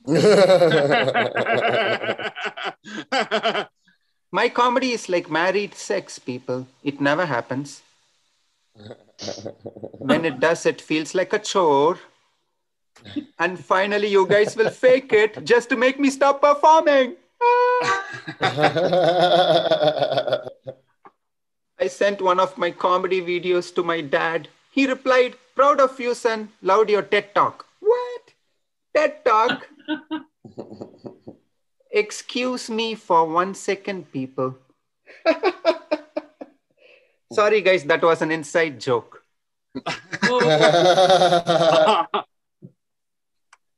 My comedy is like married sex, people. It never happens. When it does, it feels like a chore. And finally, you guys will fake it just to make me stop performing. I sent one of my comedy videos to my dad. He replied, Proud of you, son. Loved your TED talk. What? TED talk? Excuse me for one second, people. Sorry, guys, that was an inside joke.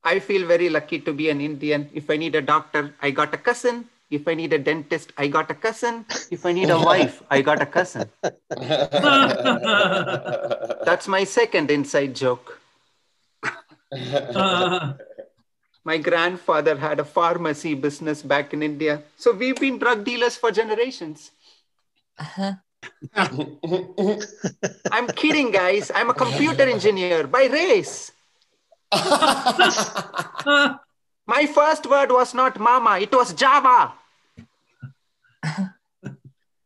I feel very lucky to be an Indian. If I need a doctor, I got a cousin. If I need a dentist, I got a cousin. If I need a wife, I got a cousin. That's my second inside joke. My grandfather had a pharmacy business back in India. So we've been drug dealers for generations. Uh-huh. I'm kidding, guys. I'm a computer engineer by race. My first word was not mama, it was Java.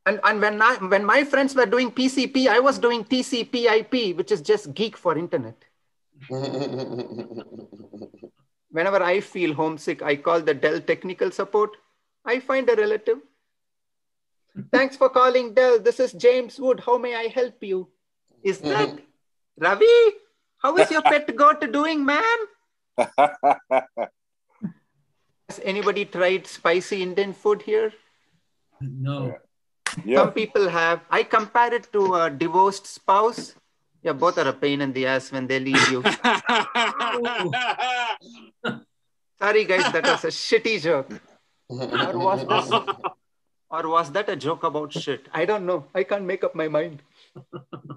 and and when, I, when my friends were doing PCP, I was doing TCP IP, which is just geek for internet. Whenever I feel homesick, I call the Dell technical support. I find a relative. Thanks for calling Dell. This is James Wood. How may I help you? Is that Ravi? How is your pet goat doing, man? Has anybody tried spicy Indian food here? No. Some people have. I compare it to a divorced spouse. Yeah, both are a pain in the ass when they leave you. Sorry, guys, that was a shitty joke. Or was this, or was that a joke about shit? I don't know. I can't make up my mind.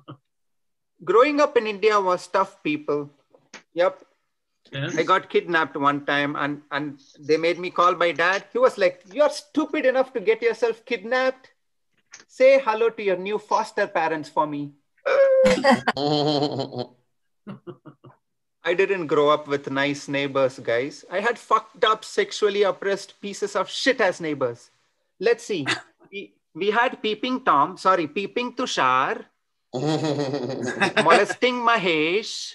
Growing up in India was tough, people. Yep. Yes. I got kidnapped one time and, and they made me call my dad. He was like, You're stupid enough to get yourself kidnapped. Say hello to your new foster parents for me. I didn't grow up with nice neighbors, guys. I had fucked up, sexually oppressed pieces of shit as neighbors. Let's see. we, we had Peeping Tom, sorry, Peeping Tushar, molesting Mahesh,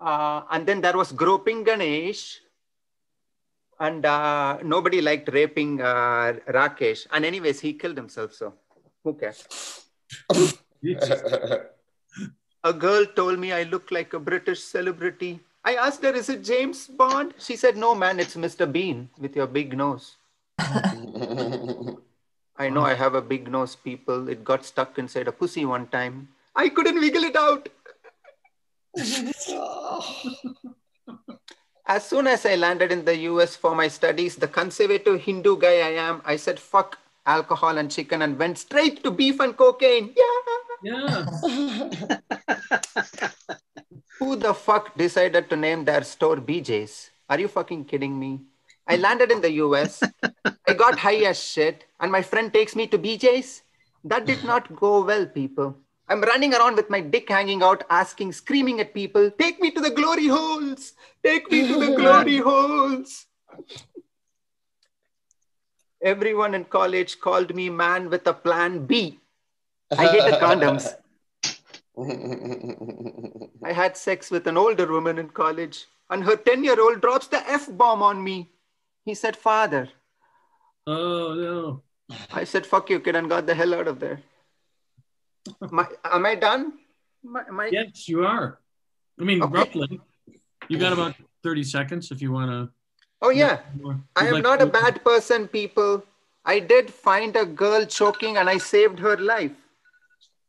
uh, and then there was groping Ganesh, and uh, nobody liked raping uh, Rakesh. And anyways, he killed himself, so who cares? A girl told me I look like a British celebrity. I asked her, is it James Bond? She said, no, man, it's Mr. Bean with your big nose. I know I have a big nose, people. It got stuck inside a pussy one time. I couldn't wiggle it out. As soon as I landed in the US for my studies, the conservative Hindu guy I am, I said, fuck alcohol and chicken and went straight to beef and cocaine. Yeah. Yeah. Who the fuck decided to name their store BJ's? Are you fucking kidding me? I landed in the US. I got high as shit, and my friend takes me to BJ's. That did not go well, people. I'm running around with my dick hanging out, asking, screaming at people, Take me to the glory holes! Take me to the glory holes! Everyone in college called me man with a plan B. I hated condoms. I had sex with an older woman in college, and her 10 year old drops the F bomb on me. He said, Father. Oh, no. I said, fuck you, kid, and got the hell out of there. My, am I done? My, my... Yes, you are. I mean, Okay. roughly. You got about 30 seconds if you want to. Oh, yeah. I am like not a bad person, people. I did find a girl choking and I saved her life.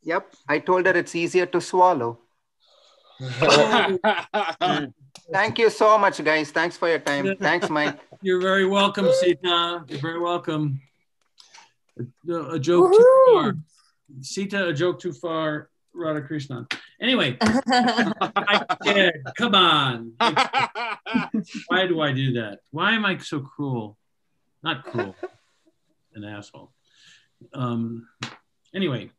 Yep, I told her it's easier to swallow. Thank you so much, guys. Thanks for your time. Thanks, Mike. You're very welcome, Sita. You're very welcome. A, a joke too far. Sita, a joke too far. Radhakrishnan. Anyway, I did. Come on. Why do I do that? Why am I so cruel? Not cruel. An asshole. Um, anyway,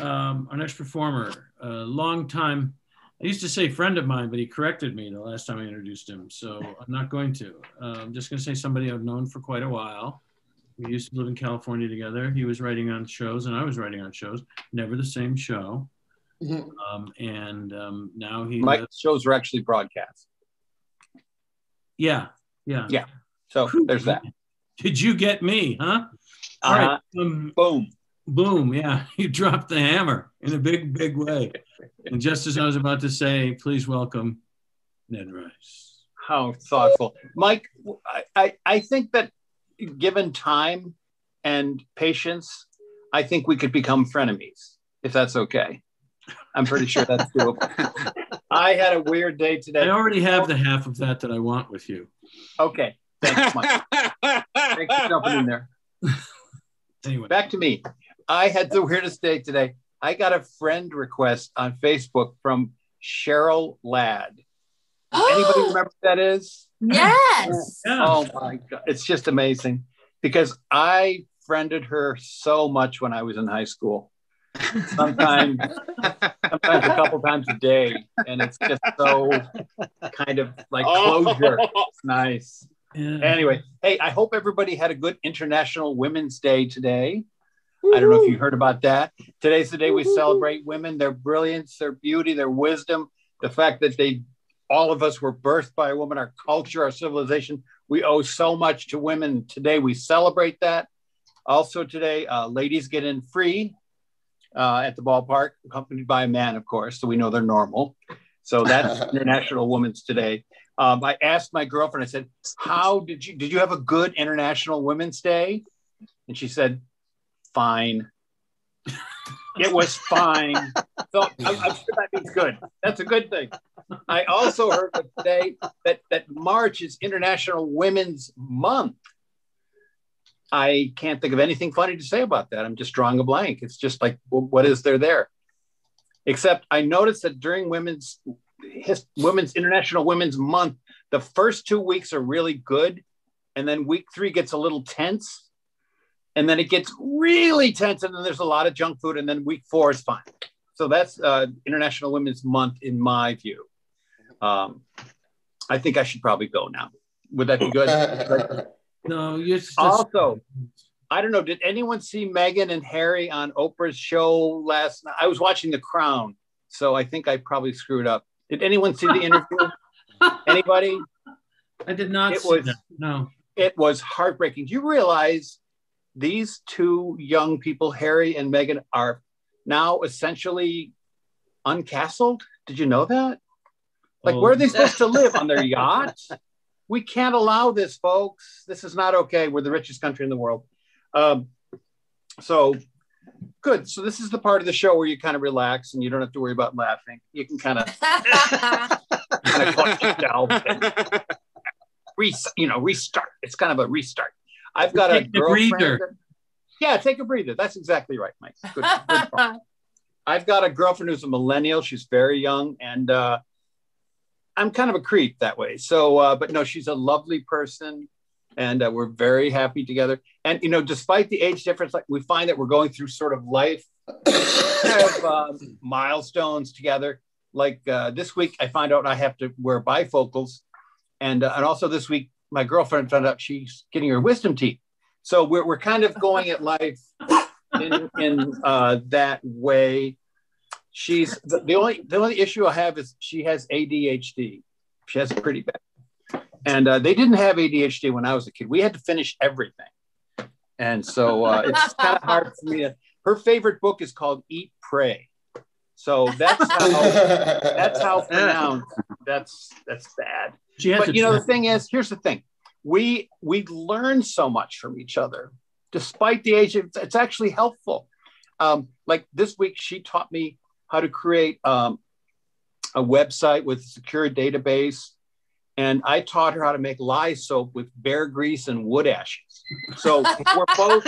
um, our next performer, a long time. I used to say friend of mine, but he corrected me the last time I introduced him. So I'm not going to. Uh, I'm just going to say somebody I've known for quite a while. We used to live in California together. He was writing on shows, and I was writing on shows. Never the same show. Um, and um, now he. My shows are actually broadcast. yeah, yeah. Yeah. So there's that. Did you get me, huh? All Uh-huh. right. Um, boom. Boom. Yeah. You dropped the hammer in a big, big way. And just as I was about to say, please welcome Ned Rice. How thoughtful. Mike, I, I, I think that given time and patience, I think we could become frenemies, if that's okay. I'm pretty sure that's doable. I had a weird day today. I already have the half of that that I want with you. Okay. Thanks, Mike. Thanks for jumping in there. Anyway. Back to me. I had the weirdest day today. I got a friend request on Facebook from Cheryl Ladd. Anybody remember who that is? Yes. Oh my god, it's just amazing because I friended her so much when I was in high school. Sometimes, sometimes a couple times a day, and it's just so kind of like oh. closure. It's nice. Anyway, hey, I hope everybody had a good International Women's Day today. I don't know if you heard about that. Today's the day we celebrate women, their brilliance, their beauty, their wisdom, the fact that they, all of us were birthed by a woman, our culture, our civilization. We owe so much to women. Today we celebrate that. Also today, uh, ladies get in free uh, at the ballpark, accompanied by a man, of course, so we know they're normal. So that's International Women's Today. Um, I asked my girlfriend. I said, "How did you did you have a good International Women's Day?" And she said, "Fine." it was fine. So I'm, I'm sure that means good. That's a good thing. I also heard that today that that March is International Women's Month. I can't think of anything funny to say about that. I'm just drawing a blank. It's just like, what is there there? Except I noticed that during Women's his, Women's International Women's Month, the first two weeks are really good, and then week three gets a little tense, and then it gets really tense, and then there's a lot of junk food, and then week four is fine. So that's uh, International Women's Month in my view. Um, I think I should probably go now. Would that be good? No, you just also, I don't know. Did anyone see Meghan and Harry on Oprah's show last night? I was watching The Crown, so I think I probably screwed up. Did anyone see the interview? Anybody? I did not It see was that. No. it was heartbreaking. Do you realize these two young people, Harry and Meghan, are now essentially uncastled? Did you know that? Like, where are they supposed to live? On their yacht? We can't allow this, folks. This is not okay. We're the richest country in the world. Um, so, good. So, this is the part of the show where you kind of relax and you don't have to worry about laughing. You can kind of kind of collect yourself. and re, you know, restart. It's kind of a restart. I've got a Take a girlfriend. that- yeah, take a breather. That's exactly right, Mike. Good, good. I've got a girlfriend who's a millennial. She's very young, and uh, I'm kind of a creep that way. So, uh, but no, she's a lovely person, and uh, we're very happy together. And you know, despite the age difference, like we find that we're going through sort of life kind of um, milestones together. Like uh, this week, I find out I have to wear bifocals, and uh, and also this week, my girlfriend found out she's getting her wisdom teeth. So we're we're kind of going at life in in uh, that way. She's the, the only the only issue I have is she has ADHD. She has it pretty bad, and uh, they didn't have ADHD when I was a kid. We had to finish everything, and so uh, it's kind of hard for me to. Her favorite book is called Eat Pray, so that's how that's how pronounced. That's that's bad. She has But you know the thing is, here's the thing: we we learn so much from each other, despite the age. It's, it's actually helpful. Um, like this week, she taught me how to create um, a website with a secure database, and I taught her how to make lye soap with bear grease and wood ashes. So we're both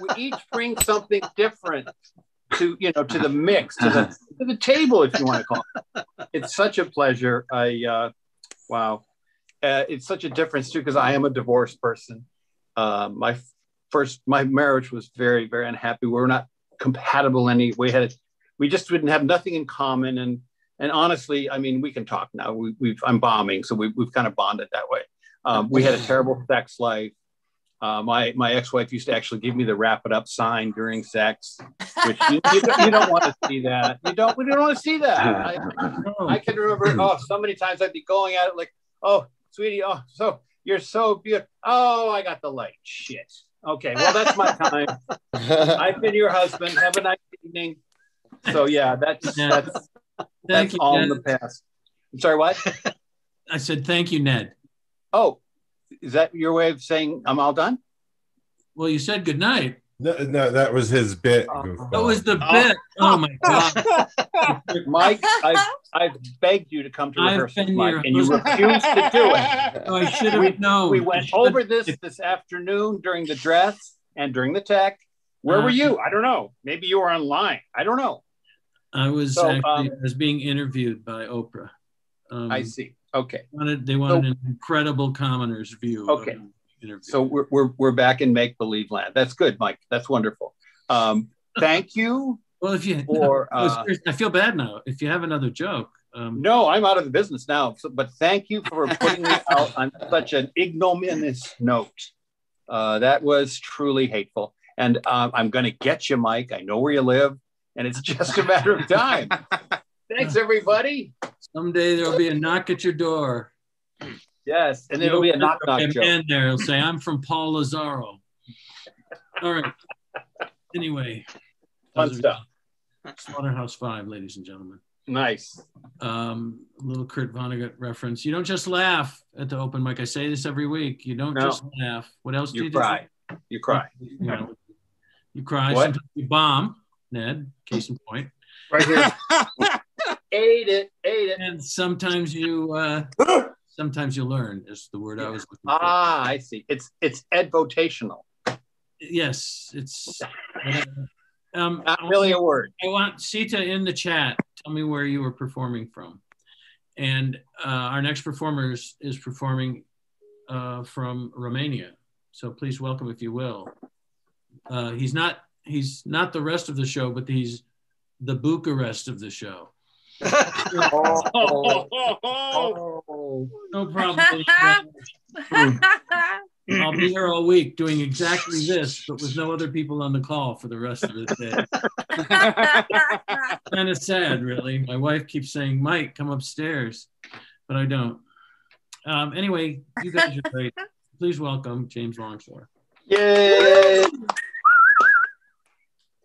we each bring something different to you know to the mix to the to the table if you want to call it. It's such a pleasure. I uh, wow, uh, it's such a difference too because I am a divorced person. Uh, my first my marriage was very very unhappy. We were not compatible any. We had we just didn't have nothing in common and and honestly, I mean, we can talk now. We, we've I'm bombing, so we, we've kind of bonded that way. Um, we had a terrible sex life. Uh, my my ex-wife used to actually give me the wrap it up sign during sex, which you, you, don't, you don't want to see that. You don't we don't want to see that. I, I can remember oh so many times I'd be going at it like oh sweetie oh so you're so beautiful oh I got the light shit okay well that's my time I've been your husband have a nice evening so yeah that's Yeah. that's Thank that's you, all in the past. I'm sorry, what? I said thank you, Ned. Oh, is that your way of saying I'm all done? Well, you said good night. No, no, that was his bit. That was the bit. Oh my god. Mike, I've, I've begged you to come to I've rehearsal, Mike, your and you refused to do it. Oh, I should We- have known. We went over this this afternoon during the dress and during the tech. Where were Uh, you? I don't know. Maybe you were online. I don't know. I was So, actually um, I was being interviewed by Oprah. Um, I see. Okay. Wanted, they wanted an incredible commoner's view. Okay. So we're, we're, we're back in make believe land. That's good, Mike. That's wonderful. Um, thank you. Well, if you, for, I, uh. I feel bad now. If you have another joke, um, No, I'm out of the business now. So, but thank you for putting me out on such an ignominious note. Uh, that was truly hateful. And um, I'm going to get you, Mike. I know where you live, and it's just a matter of time. Thanks, everybody. someday there'll be a knock at your door. Yes, and it'll be a knock knock A joke. man there will say, "I'm from Paul Lazaro." All right. Anyway, Fun stuff. Slaughterhouse Five, ladies and gentlemen. Nice. Um, a little Kurt Vonnegut reference. You don't just laugh at the open mic. I say this every week. You don't No. just laugh. What else do You do? you cry. You cry. You, know, you cry. What? Sometimes you bomb. Ned, case in point. Right here. ate it. Ate it. And sometimes you, uh, sometimes you learn. Is the word I was looking for. Ah, I see. It's it's advotational. yes, it's. Um, Not I really a word. I want Sita in the chat. Tell me where you were performing from. And uh, our next performer is, is performing uh, from Romania. So please welcome, if you will. Uh, he's not he's not the rest of the show, but he's the Bucharest of the show. Oh. No problem. I'll be here all week doing exactly this, but with no other people on the call for the rest of the day. kind of sad, really. My wife keeps saying, Mike, come upstairs, but I don't. Um, anyway, you guys are great. Please welcome James Longshore. Yay!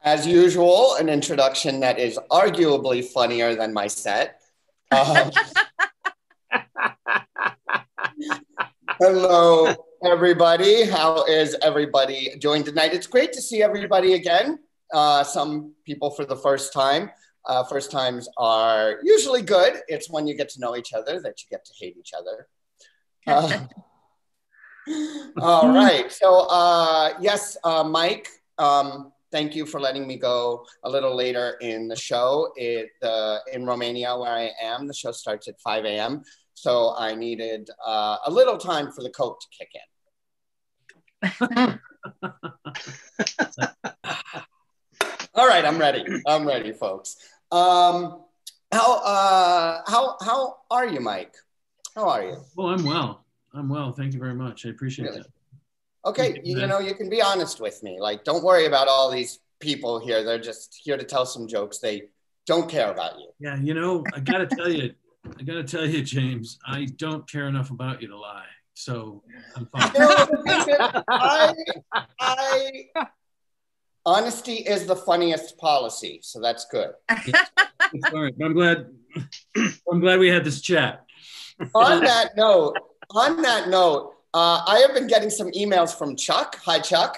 As usual, an introduction that is arguably funnier than my set. Um, hello, everybody. How is everybody doing tonight? It's great to see everybody again. Uh, some people for the first time. Uh, first times are usually good. It's when you get to know each other that you get to hate each other. Uh, All right. So, uh, yes, uh, Mike, um, thank you for letting me go a little later in the show. It, uh, in Romania, where I am, the show starts at 5 a.m. So I needed uh, a little time for the Coke to kick in. All right, I'm ready. I'm ready, folks. Um, how uh, how how are you, Mike? How are you? Oh, I'm well. I'm well. Thank you very much. I appreciate Really? that. Okay, you, you know you can be honest with me. Like, don't worry about all these people here. They're just here to tell some jokes. They don't care about you. Yeah, you know, I gotta tell you, I gotta tell you, James, I don't care enough about you to lie. So I'm fine. You know, the thing is, I, I, honesty is the funniest policy, so that's good. All right, but I'm glad. I'm glad we had this chat. on that note, on that note, uh, I have been getting some emails from Chuck. Hi, Chuck.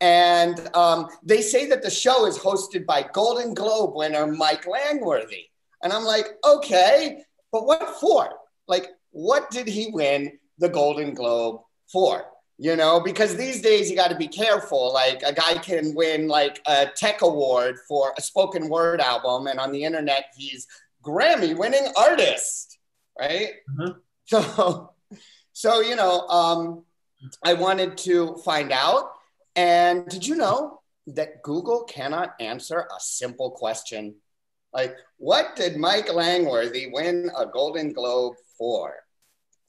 And um, they say that the show is hosted by Golden Globe winner Mike Langworthy. And I'm like, okay, but what for? Like, what did he win the Golden Globe for? You know, because these days you got to be careful. Like, a guy can win like a tech award for a spoken word album, and on the internet, he's Grammy winning artist, right? So, so you know, um, I wanted to find out. And did you know that Google cannot answer a simple question? Like, what did Mike Langworthy win a Golden Globe for?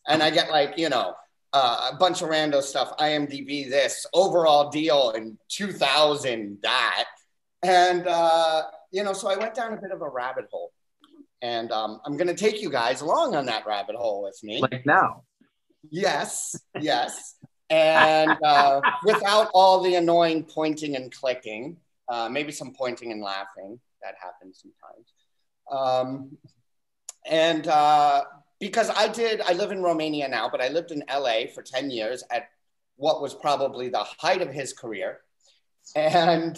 And I get like, you know, uh, a bunch of random stuff, IMDb this, overall deal in 2000 that. And, uh, you know, so I went down a bit of a rabbit hole. And um, I'm going to take you guys along on that rabbit hole with me. Like now. Yes, yes. And uh, without all the annoying pointing and clicking, uh, maybe some pointing and laughing. That happens sometimes. Um, and uh, because I did, I live in Romania now, but I lived in LA for 10 years at what was probably the height of his career. And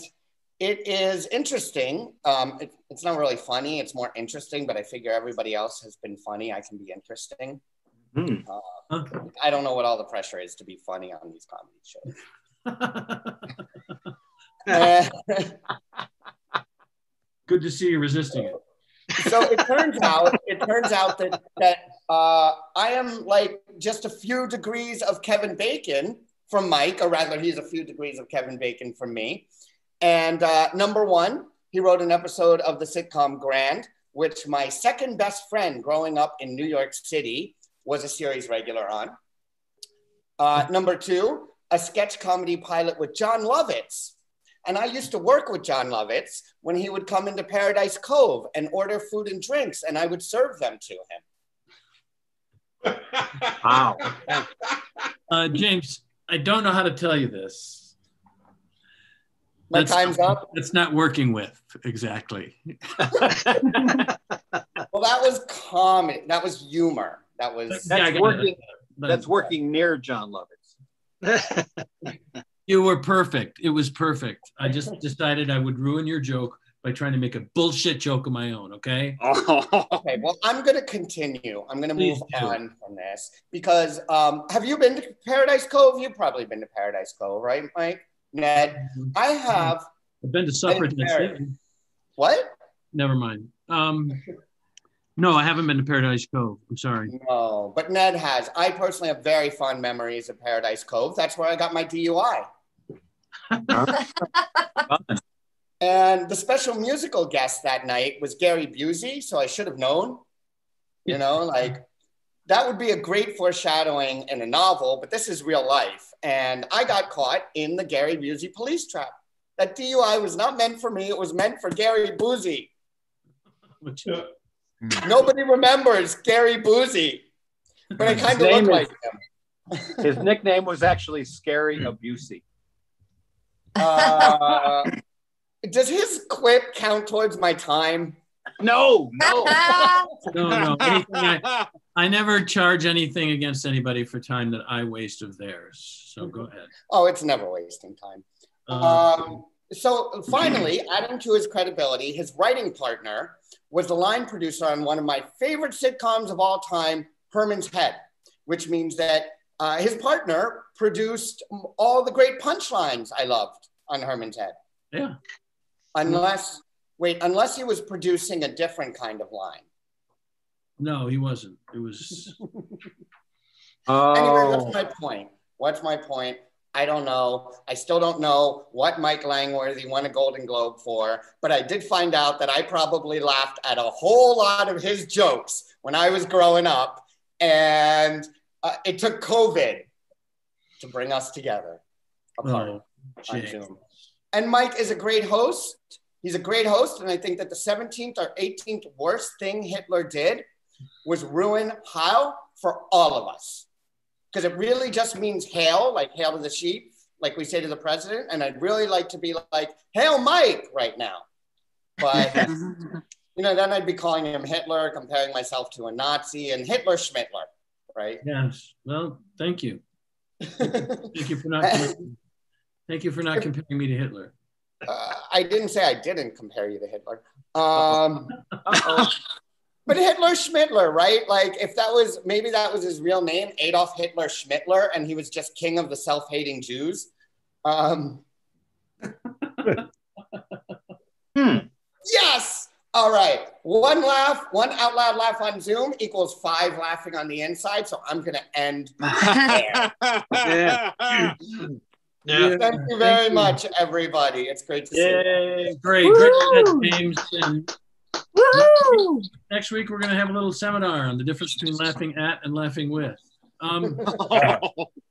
it is interesting. Um, it, it's not really funny, it's more interesting, but I figure everybody else has been funny. I can be interesting. Uh, I don't know what all the pressure is to be funny on these comedy shows. Good to see you resisting it. so it turns out it turns out that that uh, I am like just a few degrees of Kevin Bacon from Mike, or rather, he's a few degrees of Kevin Bacon from me. And uh, number one, he wrote an episode of the sitcom Grand, which my second best friend growing up in New York City was a series regular on. Uh, number two, a sketch comedy pilot with Jon Lovitz. And I used to work with Jon Lovitz when he would come into Paradise Cove and order food and drinks, and I would serve them to him. Wow. Uh, James, I don't know how to tell you this. My time's up. It's not working with exactly. Well, that was comedy. That was humor. That was That's Yeah, working. it. But That's working near Jon Lovitz. You were perfect. It was perfect. I just decided I would ruin your joke by trying to make a bullshit joke of my own. Okay. okay. Well, I'm going to continue. I'm going to move do. on from this because um, have you been to Paradise Cove? You've probably been to Paradise Cove, right, Mike? Ned, I have. I've been to Suffragette married. City. What? Never mind. Um, no, I haven't been to Paradise Cove. I'm sorry. No, but Ned has. I personally have very fond memories of Paradise Cove. That's where I got my DUI. And the special musical guest that night was Gary Busey, so I should have known. You know, like that would be a great foreshadowing in a novel, but this is real life. And I got caught in the Gary Busey police trap. That DUI was not meant for me, it was meant for Gary Busey. Uh, Which, Nobody remembers Gary Busey, but I kind of His look is- like him. His nickname was actually Scary Abusey. Uh, does his quip count towards my time? No, no. no, no. Anything I, I never charge anything against anybody for time that I waste of theirs. So go ahead. Oh, it's never wasting time. Uh, Um, so finally, adding to his credibility, his writing partner was the line producer on one of my favorite sitcoms of all time, Herman's Head, which means that uh, his partner produced all the great punchlines I loved on Herman's Head. Yeah. Unless, wait, unless he was producing a different kind of line. No, he wasn't. It was. oh. Anyway, Oh, that's my point. What's my point? I don't know. I still don't know what Mike Langworthy won a Golden Globe for, but I did find out that I probably laughed at a whole lot of his jokes when I was growing up. And uh, it took COVID to bring us together apart Oh, on Zoom. And Mike is a great host. He's a great host. And I think that the 17th or 18th worst thing Hitler did was ruin Heil for all of us. Because it really just means hail, like hail to the sheep, like we say to the president. And I'd really like to be like, hail Mike right now. But, you know, then I'd be calling him Hitler, comparing myself to a Nazi and Hitler Schmittler, right? Yes. Well, thank you. Thank you for not. Thank you for not comparing me to Hitler. Uh, I didn't say I didn't compare you to Hitler. Um, but Hitler Schmittler, right? Like if that was maybe that was his real name, Adolf Hitler Schmittler, and he was just king of the self-hating Jews. Um, Yes. All right. One laugh, one out loud laugh on Zoom equals five laughing on the inside. So I'm going to end there. Yeah. Yeah. Thank you very much, everybody. It's great to see you. Yay! Great, great, James. And Woo! next week we're going to have a little seminar on the difference between laughing at and laughing with. Um,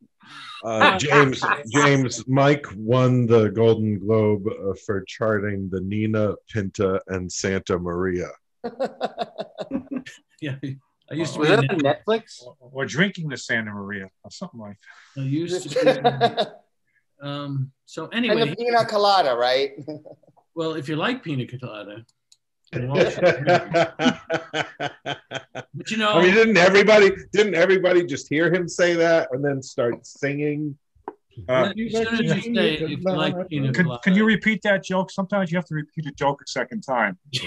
Uh, James, James, Mike won the Golden Globe uh, for charting the Nina Pinta and Santa Maria. yeah, I used to was be. that on Netflix? Or drinking the Santa Maria or something like I used to. Be, um, so and the anyway, pina colada, right? well, if you like pina colada, but you know, I mean, didn't everybody didn't everybody just hear him say that and then start singing? Uh, you say if you like Can, can you repeat that joke? Sometimes you have to repeat a joke a second time.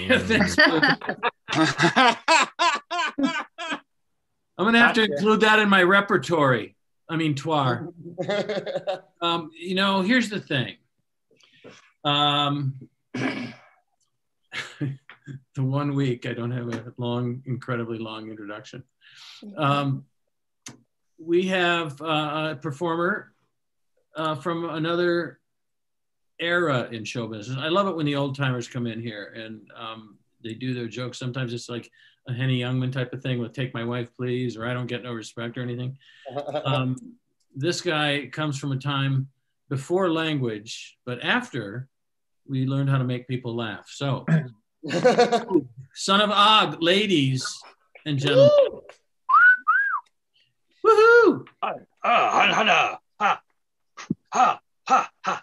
I'm gonna have to include that in my repertory. I mean, twar. Um, you know, here's the thing. Um, the one week I don't have a long, incredibly long introduction. Um, we have uh, a performer uh, from another era in show business. I love it when the old timers come in here and um, they do their jokes. Sometimes it's like a Henny Youngman type of thing with "Take my wife, please" or "I don't get no respect" or anything. Um, this guy comes from a time before language, but after we learned how to make people laugh. So, son of Og, ladies and gentlemen. Woohoo! Ah, hana, ha, ha, ha, ha.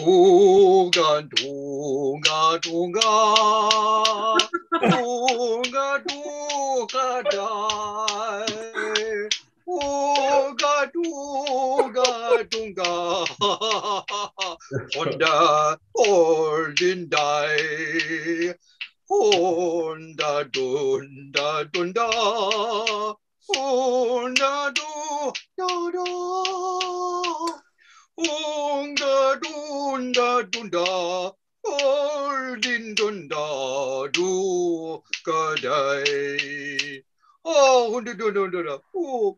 ooga dooga die, ooga dooga dooga, Honda olden die, Honda dunda dunda, Honda do da da. 웅다 둔다 둔다. 얼딘 둔다 루가다이. 어 혼자 둔다 오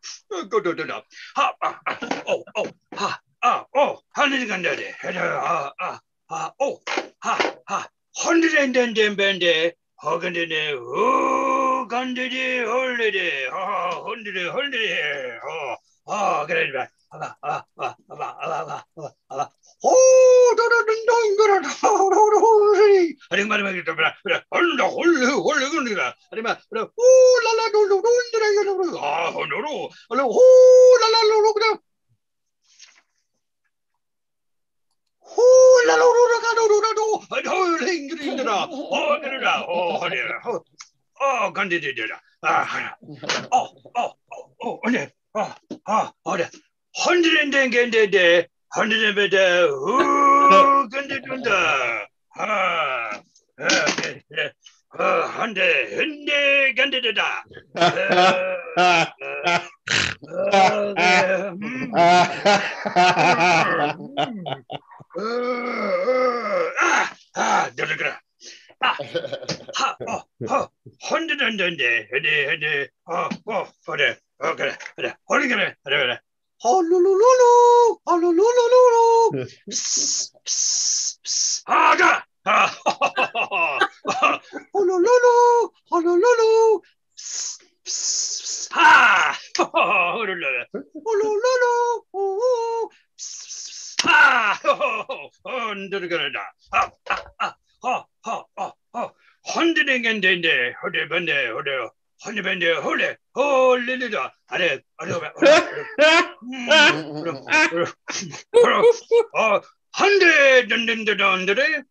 거다다 하아오오하아오 하늘이 간다네 아아아오하하. 헌드렌덴덴벤데 허근데네 오 간데디 헐레데 아 헌드레 헐레데 아 그래 알아, 알아, 알아, 알아, 알아, 알아, 알아. 오, 도로든동그라, 도로로리. 아니면 말이야, 그러면 얼른 얼른 얼른 그러니까. 아니면 그래, 오, 라라, 도로, 도로, 아, 도로, 얼른 오, 라라, 도로 그냥. 홀라로로라가 로로라도 홀링그린드라 홀드라 홀드라 어 간디디디라 아어어어 어네 아아 어네 100엔 헌드레베데 우 근데둔다 하 헌데 헌데 근데다 아 들으라 아하어 헌드레데 헤데 헤데 어어 그래 어 그래 그래 허리 그래 그래 그래 and then, there, there, there. Oh, oh, for the, okay, there, hold it, there, there. Hololololo, hololololo. Psst, psst, psst. Ah, da. Ah, holololo, holololo. Psst, psst, psst. Ah, holololo, holololo. Oh, 헌이벤데 홀레 홀리리다 아래 아래 어 한대 던던던던데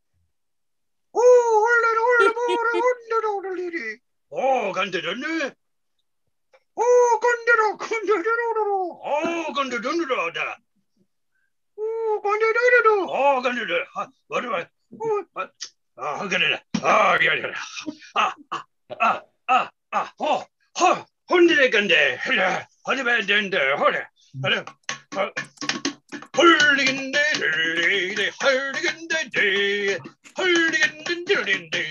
오 홀레 홀레 홀레 홀레 홀리리 오 간대 던네 오 건데로 건데로 오 건데 던데로다 오 건데로 오 건데로 아 뭐라 아 그래 아 그래 아아아 ah, oh, oh, hundred gande. Hadi ben dende, hadi. Hadi. Hurligande, hurligande, hurligande, day. Hurligande, hurligande,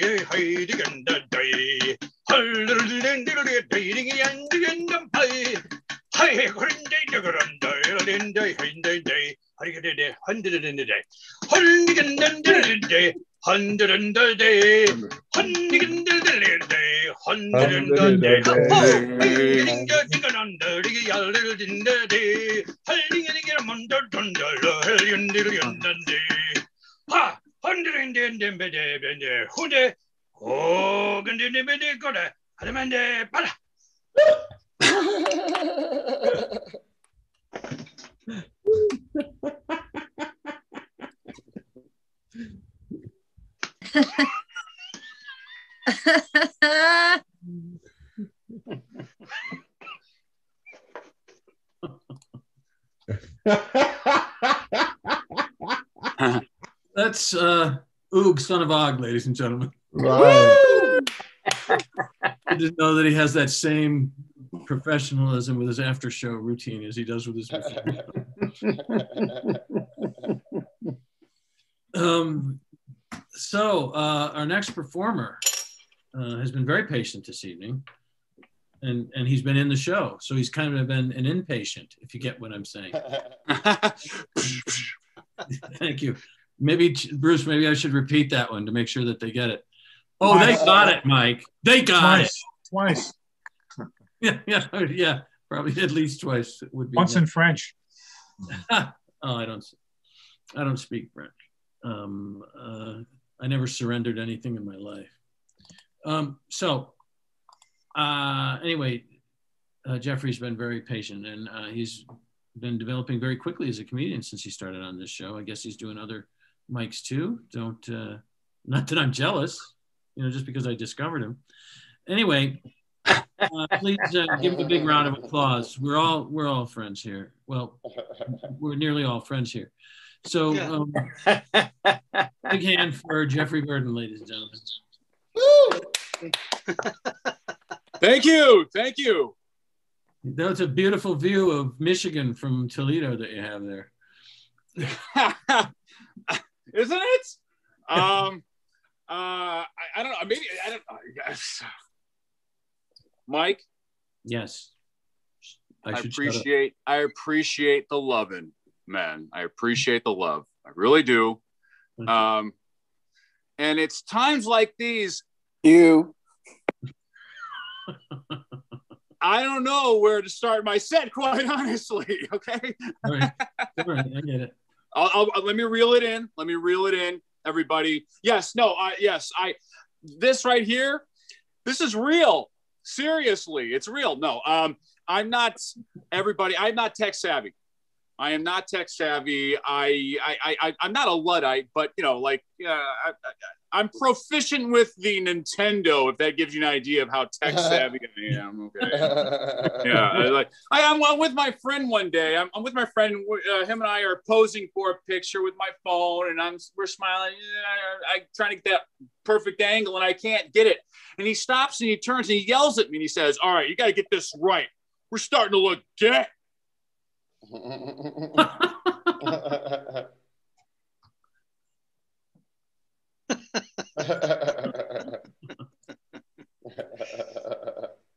hurligande, day. Hurligande, 흔들흔들대 흔들흔들대 흔들흔들대 흔들흔들대 열린데 흘링이게 만들던들 흘린들린던데 하 흔들흔들대베대베대 후대 고근디디베디 거래 하지만데 빨라 That's uh, Oog, son of Og, ladies and gentlemen. Right. I just know that he has that same professionalism with his after show routine as he does with his um, so uh, our next performer uh, has been very patient this evening. And and he's been in the show. So he's kind of been an inpatient if you get what i'm saying. Thank you. Maybe bruce maybe i should repeat that one to make sure that they get it. Oh they got it mike. They got Twice. Twice. yeah yeah yeah. Probably at least twice it would be Once in French. oh i don't i don't speak french um, uh, i never surrendered anything in my life um, so uh, anyway uh, jeffrey's been very patient and uh, he's been developing very quickly as a comedian since he started on this show i guess he's doing other mics too don't uh, not that i'm jealous you know just because i discovered him anyway uh, please uh, give him a big round of applause. We're all we're all friends here. Well, we're nearly all friends here. So, um, big hand for Jeffrey Burden, ladies and gentlemen. Thank you. Thank you. That's a beautiful view of Michigan from Toledo that you have there. Isn't it? Um, uh, I, I don't know. Maybe I don't. I guess. Mike, Yes. I, up. appreciate. I appreciate the loving, man. I appreciate the love. I really do. Um, and it's times like these. You. I don't know where to start my set, quite honestly. Okay. All right. All right. I get it. I'll, I'll, let me reel it in. Let me reel it in, everybody. Yes, no, I yes, I this right here, this is real. Seriously, it's real. No, um, I'm not everybody. I'm not tech savvy. I am not tech savvy. I, I, I, I'm not a luddite, but you know, like, uh, I, I'm proficient with the Nintendo. If that gives you an idea of how tech savvy I am, okay. yeah, I, like I, I'm, I'm with my friend one day. I'm, I'm with my friend. Uh, him and I are posing for a picture with my phone, and I'm we're smiling. Yeah, I'm trying to get that perfect angle, and I can't get it. And he stops and he turns and he yells at me and he says, "All right, you got to get this right. We're starting to look gay." I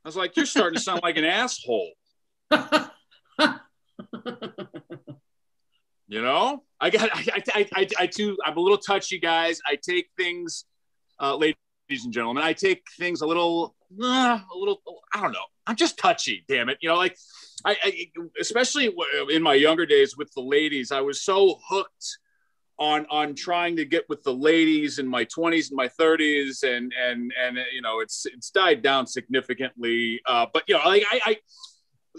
was like, "You're starting to sound like an asshole." you know, I got, I, I, I, I, too, I'm a little touchy, guys. I take things, uh, ladies and gentlemen, I take things a little, uh, a little, I don't know. I'm just touchy, damn it. You know, like I, I especially in my younger days with the ladies, I was so hooked on on trying to get with the ladies in my 20s and my 30s and and and you know it's it's died down significantly uh but you know like i i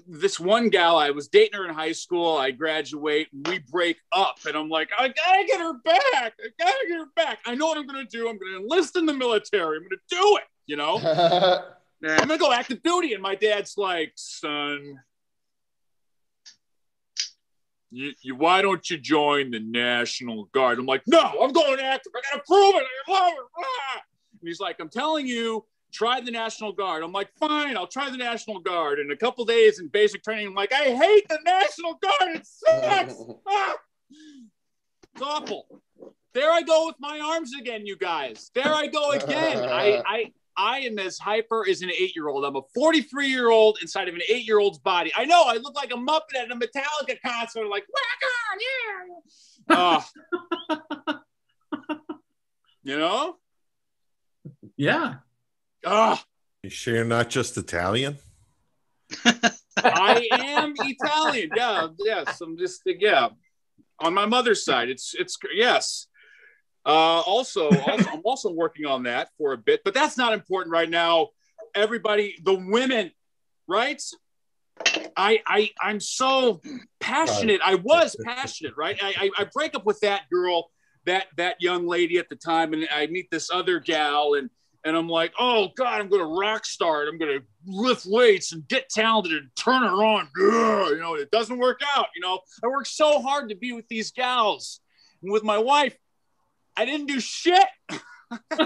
this one gal i was dating her in high school i graduate we break up and i'm like i gotta get her back i gotta get her back i know what i'm gonna do i'm gonna enlist in the military i'm gonna do it you know i'm gonna go active duty and my dad's like son you, you, why don't you join the National Guard? I'm like, no, I'm going active. I gotta prove it. I love it. Ah! And he's like, I'm telling you, try the National Guard. I'm like, fine, I'll try the National Guard. In a couple days in basic training, I'm like, I hate the National Guard. It sucks. ah! It's awful. There I go with my arms again, you guys. There I go again. I, I I am as hyper as an eight year old. I'm a 43 year old inside of an eight year old's body. I know I look like a Muppet at a Metallica concert, like, whack on, yeah. Uh, you know? Yeah. Ah. You sure you're not just Italian? I am Italian. Yeah. Yes. I'm just, yeah. On my mother's side, it's, it's, yes. Uh, also, also, I'm also working on that for a bit, but that's not important right now. Everybody, the women, right? I, I, I'm so passionate. I was passionate, right? I, I, I break up with that girl, that that young lady at the time, and I meet this other gal, and and I'm like, oh God, I'm gonna rock star it. I'm gonna lift weights and get talented and turn her on. You know, it doesn't work out. You know, I work so hard to be with these gals. And with my wife, I didn't do shit.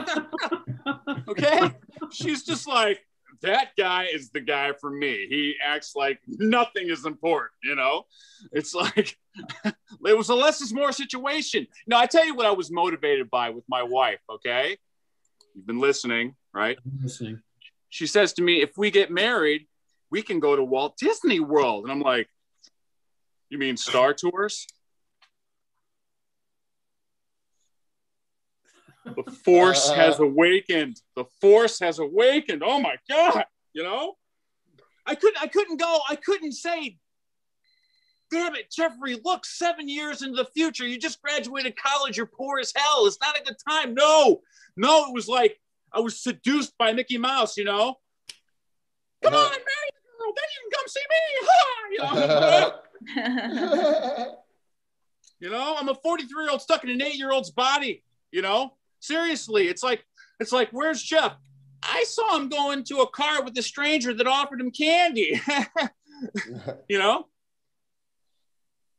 okay. She's just like, that guy is the guy for me. He acts like nothing is important, you know? It's like, it was a less is more situation. Now, I tell you what I was motivated by with my wife, okay? You've been listening, right? I'm listening. She says to me, if we get married, we can go to Walt Disney World. And I'm like, you mean Star Tours? The force uh, has awakened. The force has awakened. Oh my God. You know? I couldn't I couldn't go, I couldn't say, damn it, Jeffrey, look, seven years into the future. You just graduated college, you're poor as hell. It's not a good time. No, no, it was like I was seduced by Mickey Mouse, you know. Come uh-huh. on, marry the girl, then you can come see me. Ha! You know, you know, I'm a 43 year old stuck in an eight year old's body, you know. Seriously, it's like it's like where's Jeff? I saw him go into a car with a stranger that offered him candy. you know?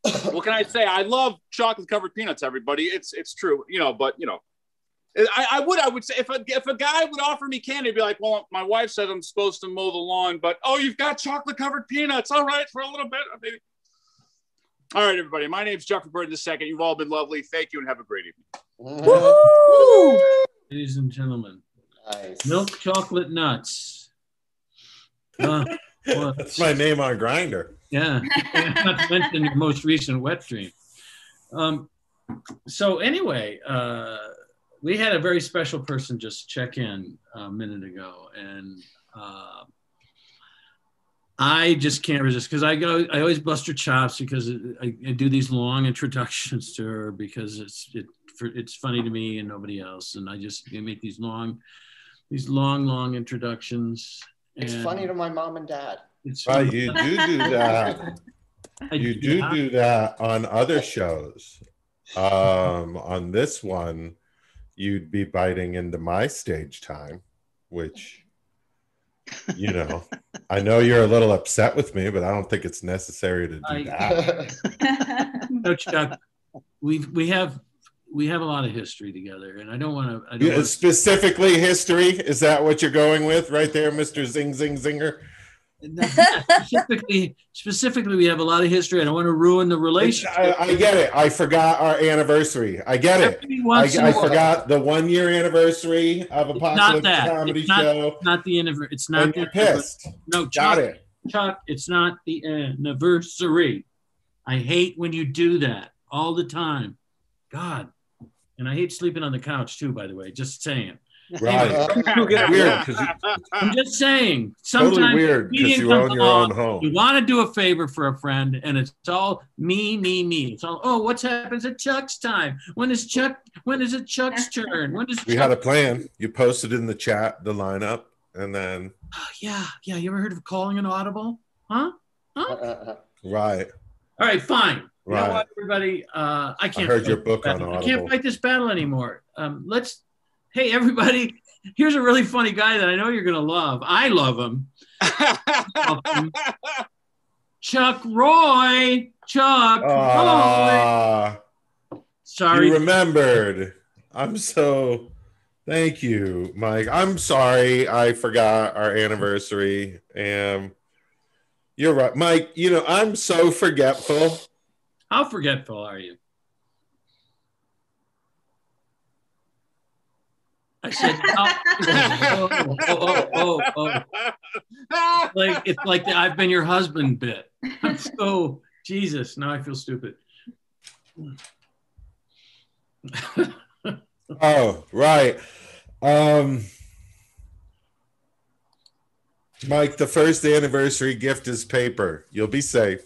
What can I say? I love chocolate covered peanuts, everybody. It's it's true, you know, but you know, I, I, would I would say if a if a guy would offer me candy, I'd be like, well, my wife said I'm supposed to mow the lawn, but oh, you've got chocolate covered peanuts. All right, for a little bit, maybe. All right, everybody. My name's Jeffrey Bird II. You've all been lovely. Thank you and have a great evening. Ladies and gentlemen, nice. milk chocolate nuts. Uh, That's my name on Grindr. Yeah, not to mention your most recent wet dream. Um, so anyway, uh, we had a very special person just check in a minute ago, and uh, I just can't resist because I go. I always bust her chops because I, I do these long introductions to her because it's it for, it's funny to me and nobody else, and I just I make these long, these long long introductions. It's funny to my mom and dad. It's Right, you do do that. You do do that on other shows. Um, on this one, you'd be biting into my stage time, which, you know, I know you're a little upset with me, but I don't think it's necessary to do I- that. no, Chuck, we we have we have a lot of history together, and I don't want to. Yeah, wanna, specifically history. Is that what you're going with right there, Mr. Zing Zing Zinger? Specifically, specifically, we have a lot of history. I don't want to ruin the relationship. I, I get it. I forgot our anniversary. I get it. I, I forgot the one year anniversary of Apocalypse not that. Comedy It's not, Show. not the anniversary. It's not And the pissed. No, Got it. Chuck, it's not the anniversary. I hate when you do that all the time. God. And I hate sleeping on the couch too, by the way. Just saying. Right. Weird, 'cause I'm just saying. Totally Sometimes weird, 'cause comedian you own your along, own home. You want to do a favor for a friend, and it's all me, me, me. It's all oh, what's happens at Chuck's time? When is Chuck? When is it Chuck's turn? When does We Chuck? had a plan. You posted in the chat the lineup, and then yeah, yeah. You ever heard of calling an audible? Huh? Huh? right, All right, fine. You know Right. what, everybody? Uh, I can't. heard your this book on battle. I can't fight this battle anymore. Um, let's. Hey, everybody! Here's a really funny guy that I know you're gonna love. I love him. Love him. Chuck Roy. Chuck Roy. Ah, Sorry. you remembered. I'm so. Thank you, Mike. I'm sorry I forgot our anniversary. And you're right, Mike. You know I'm so forgetful. How forgetful are you? I said, oh, oh, oh, oh, oh, oh. Like it's like the I've been your husband bit. I'm so Jesus. Now I feel stupid. Oh, right. Um Mike, the first anniversary gift is paper. You'll be safe.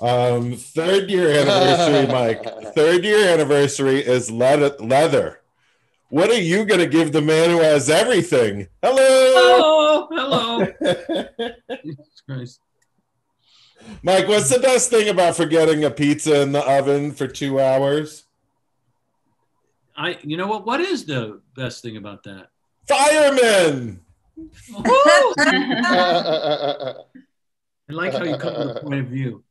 Um, third year anniversary, Mike. Third year anniversary is leather. leather. What are you going to give the man who has everything? Hello. Hello. Hello. Jesus Christ. Mike, what's the best thing about forgetting a pizza in the oven for two hours? I you know what? What is the best thing about that? Firemen. I like how you come to the point of view.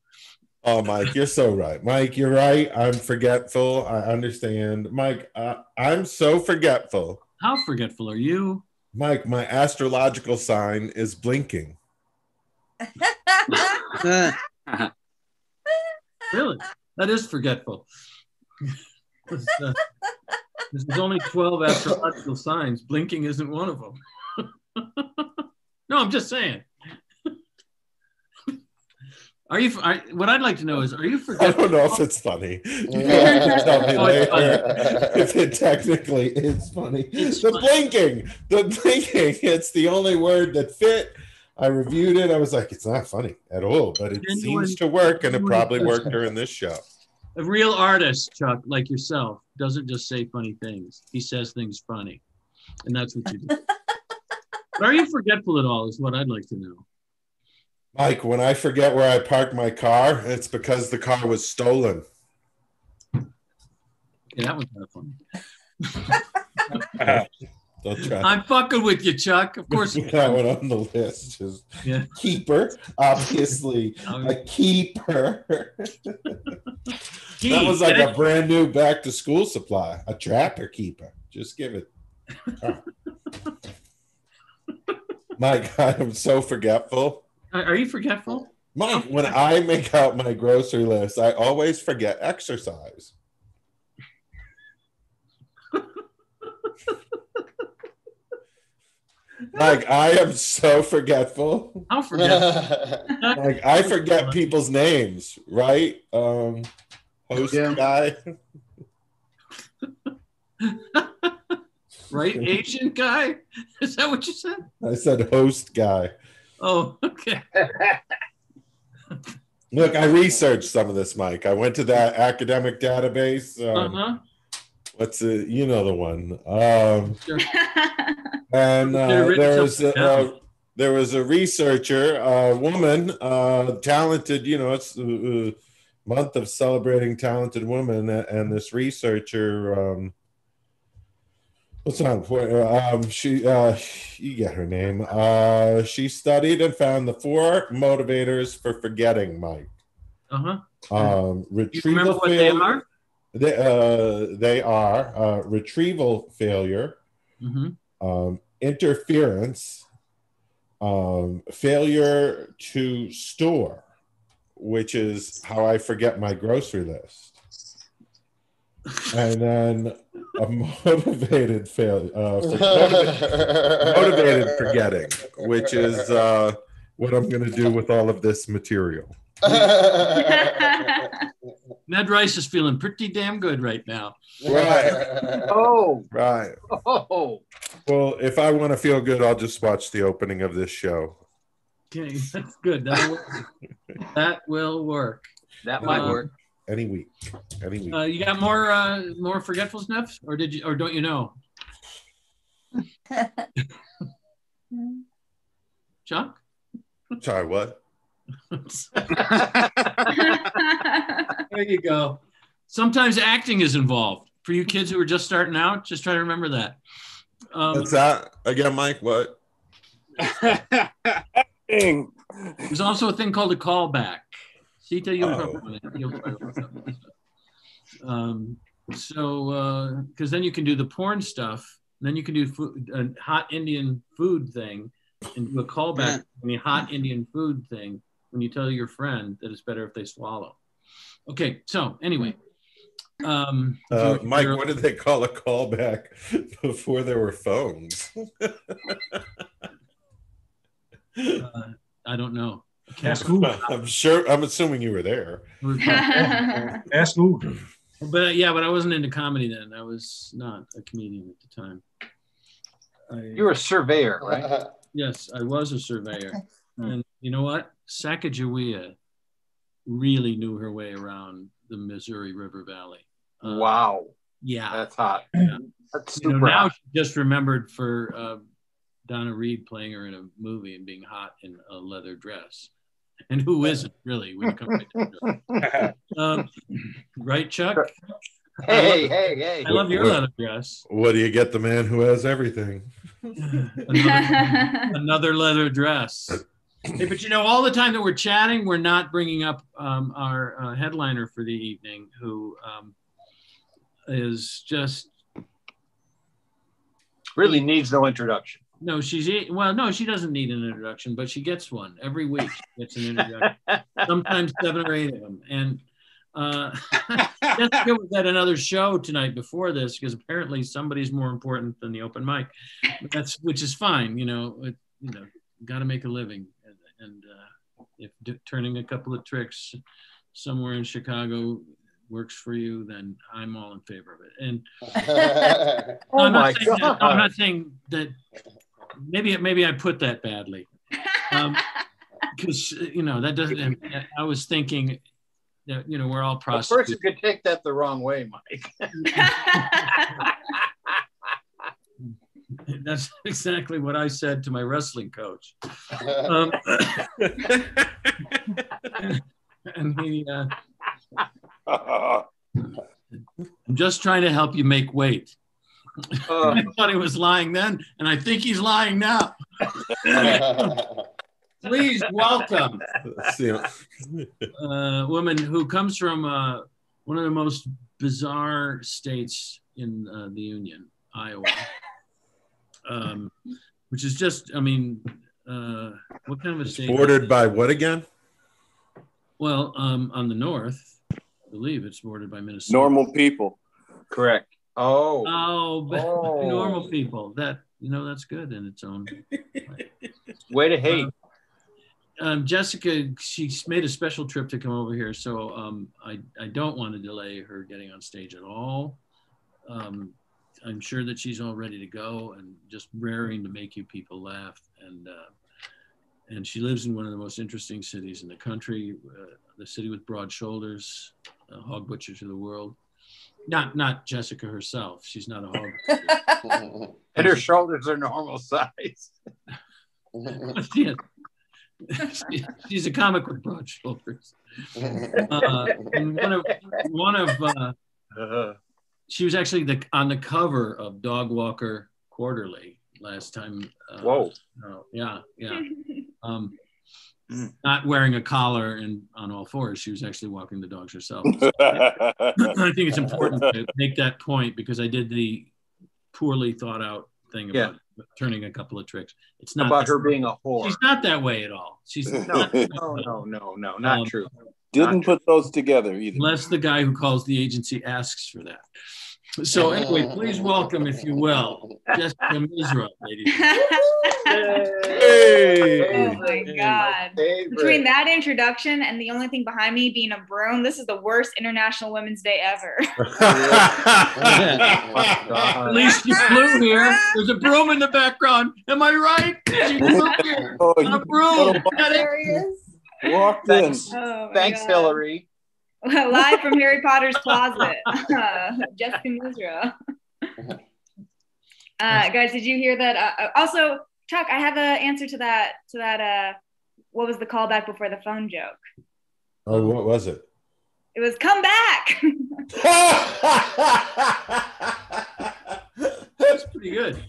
Oh, Mike, you're so right. Mike, you're right. I'm forgetful. I understand. Mike, uh, I'm so forgetful. How forgetful are you? Mike, my astrological sign is blinking. Really? That is forgetful. This, uh, There's only 12 astrological signs. Blinking isn't one of them. no, I'm just saying. Are you? Are, what I'd like to know is, are you I don't know if it's funny. You have to tell me Oh, it's later if it technically is funny. the blinking, the blinking, it's the only word that fit. I reviewed it. I was like, it's not funny at all, but it Genuine- seems to work, and it probably worked during this show. A real artist, Chuck, like yourself, doesn't just say funny things. He says things funny, and that's what you do. are you forgetful at all? Is what I'd like to know. Mike, when I forget where I parked my car, it's because the car was stolen. Yeah, that was kind of funny. Don't try. I'm fucking with you, Chuck. Of course. Put that one on the list. Just Yeah. keeper, obviously um, a keeper. that was like a brand new back to school supply, a trapper keeper. Just give it. Oh. Mike, I am so forgetful. Are are you forgetful? Mom, when I make out my grocery list, I always forget exercise. like I am so forgetful. How forgetful? Like I forget people's names, right? Um host guy. right? Asian guy? Is that what you said? I said host guy. Oh, okay. Look, I researched some of this, Mike. I went to that academic database. Um, Uh-huh. What's it? You know the one. Um, Sure. and uh, there was something a, uh, there was a researcher, a woman, uh, talented. You know, it's the month of celebrating talented women, and this researcher. Um, What's on? Um, she, uh, you get her name. Uh, she studied and found the four motivators for forgetting, Mike. Uh-huh. Um, You retrieval remember what they failure- are? They, uh, they are uh, retrieval failure, Mm-hmm. um, interference, um, failure to store, which is how I forget my grocery list, and then a motivated failure, uh, for- motivated, motivated forgetting, which is uh, what I'm going to do with all of this material. Ned Rice is feeling pretty damn good right now. Right. Oh, Right. oh. Well, if I want to feel good, I'll just watch the opening of this show. Okay, that's good. That'll work. that will work. That might Uh, work. Any week. Any week. Uh, you got more uh, more forgetfulness, or did you, or don't you know? Chuck? Sorry, what? There you go. Sometimes acting is involved. For you kids who are just starting out, just try to remember that. Um, What's that again, Mike? What? There's also a thing called a callback. See, tell you Oh. you'll try to look up this stuff. Um, so, because then you can do the porn stuff, then you can do food, a hot Indian food thing, and do a callback on the hot Indian food thing when you tell your friend that it's better if they swallow. Okay, so anyway, um, Uh, Mike, what did they call a callback before there were phones? uh, I don't know. Ask who? I'm sure. I'm assuming you were there. Ask who? But uh, yeah, but I wasn't into comedy then. I was not a comedian at the time. I, You were a surveyor, right? yes, I was a surveyor, and you know what? Sacagawea really knew her way around the Missouri River Valley. Uh, Wow. Yeah, That's hot. Yeah. That's You know, super now hot. she just remembered for uh, Donna Reed playing her in a movie and being hot in a leather dress. And who isn't really when you come right down to it? Um, right, Chuck? Hey, hey, hey. I love your What- leather dress. What do you get the man who has everything? Another, another leather dress. Hey, but you know, all the time that we're chatting, we're not bringing up um, our uh, headliner for the evening, who um, is just Really needs no introduction. No, she's e- well, no, she doesn't need an introduction, but she gets one every week. She gets an introduction, sometimes seven or eight of them. And uh, Jessica was at another show tonight before this because apparently somebody's more important than the open mic. That's which is fine, you know. It, you know, got to make a living, and, and uh, if d- turning a couple of tricks somewhere in Chicago works for you, then I'm all in favor of it. And Oh I'm, not saying that, I'm not saying that. Maybe maybe I put that badly, because you know that doesn't. I was thinking that you know we're all A person prostitutes. could take that the wrong way, Mike. That's exactly what I said to my wrestling coach. Um, and he, uh, I'm just trying to help you make weight. I thought he was lying then, and I think he's lying now. Please welcome See, a woman who comes from uh, one of the most bizarre states in uh, the Union, Iowa, um, which is just, I mean, uh, what kind of a state? bordered by what again? Well, um, on the north, I believe it's bordered by Minnesota. Normal people. Correct. Oh. Oh, but Oh. normal people. That you know, that's good in its own. Way to hate. Um, Jessica, she's made a special trip to come over here, so um, I I don't want to delay her getting on stage at all. Um, I'm sure that she's all ready to go and just raring to make you people laugh. And uh, and she lives in one of the most interesting cities in the country, uh, the city with broad shoulders, a hog butcher to the world. Not not Jessica herself. She's not a hog. And her shoulders are normal size. Yeah. She- she's a comic with broad shoulders. Uh, and one of one of uh, she was actually the on the cover of Dog Walker Quarterly last time. Uh, Whoa. oh, yeah, yeah. Um, not wearing a collar and on all fours. She was actually walking the dogs herself. I think it's important to make that point because I did the poorly thought out thing about turning a couple of tricks. It's not About her being a whore. She's not that way at all. She's No, not, no, no, no, no, not Um, true. Didn't put those together either. unless the guy who calls the agency asks for that. So anyway, please welcome, if you will, Jessica Misra, ladies. Oh my god. Between that introduction and the only thing behind me being a broom, this is the worst International Women's Day ever. At least you flew here. There's a broom in the background. Am I right? She flew here Oh, on a broom. Got? There he is. Walked in. Thanks, Oh thanks God. Hillary. Live from Harry Potter's closet. Uh, Jessica Misra. Uh, guys, did you hear that? Uh, uh, also, Chuck, I have an answer to that. To that. Uh, what was the callback before the phone joke? Oh, what was it? It was "Come back." That's pretty good.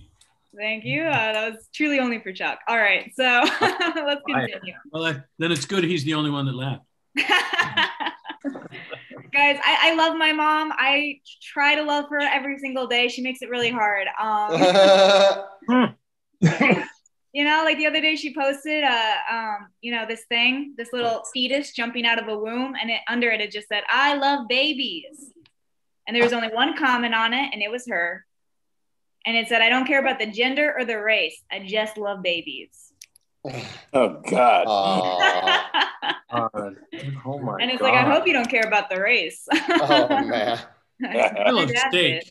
Thank you. Uh, that was truly only for Chuck. All right, so let's continue. Well, that- then it's good he's the only one that laughed. Guys, I, I love my mom. I try to love her every single day. She makes it really hard. Um, you know, like the other day she posted, uh, um, you know, this thing, this little fetus jumping out of a womb, and it under it it just said, "I love babies," and there was only one comment on it, and it was her, and it said, "I don't care about the gender or the race. I just love babies." Oh God. oh my and it's like, I hope you don't care about the race. oh man. I love That's steak.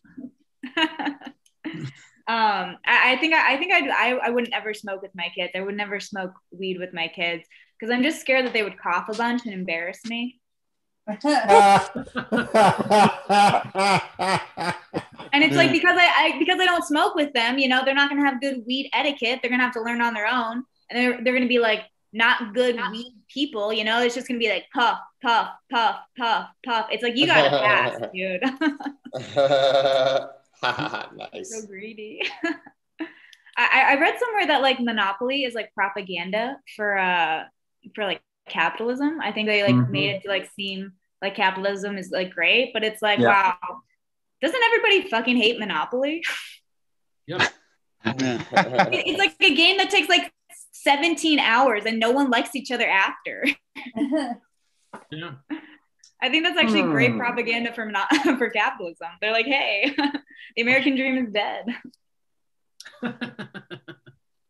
um I, I think I, I think I'd, I I wouldn't ever smoke with my kids. I would never smoke weed with my kids because I'm just scared that they would cough a bunch and embarrass me. And it's like because I, I because I don't smoke with them, you know, they're not gonna have good weed etiquette. They're gonna have to learn on their own, and they're they're gonna be like not good weed people. You know, it's just gonna be like puff, puff, puff, puff, puff. It's like you gotta pass, dude. nice. so greedy. I, I read somewhere that like monopoly is like propaganda for uh for like capitalism. I think they like Mhm. made it to like seem like capitalism is like great, but it's like Yeah. wow, doesn't everybody fucking hate monopoly? Yep. It's like a game that takes like 17 hours and no one likes each other after. Yeah. I think that's actually great Hmm. propaganda for mono- for capitalism. They're like, hey, the American dream is dead.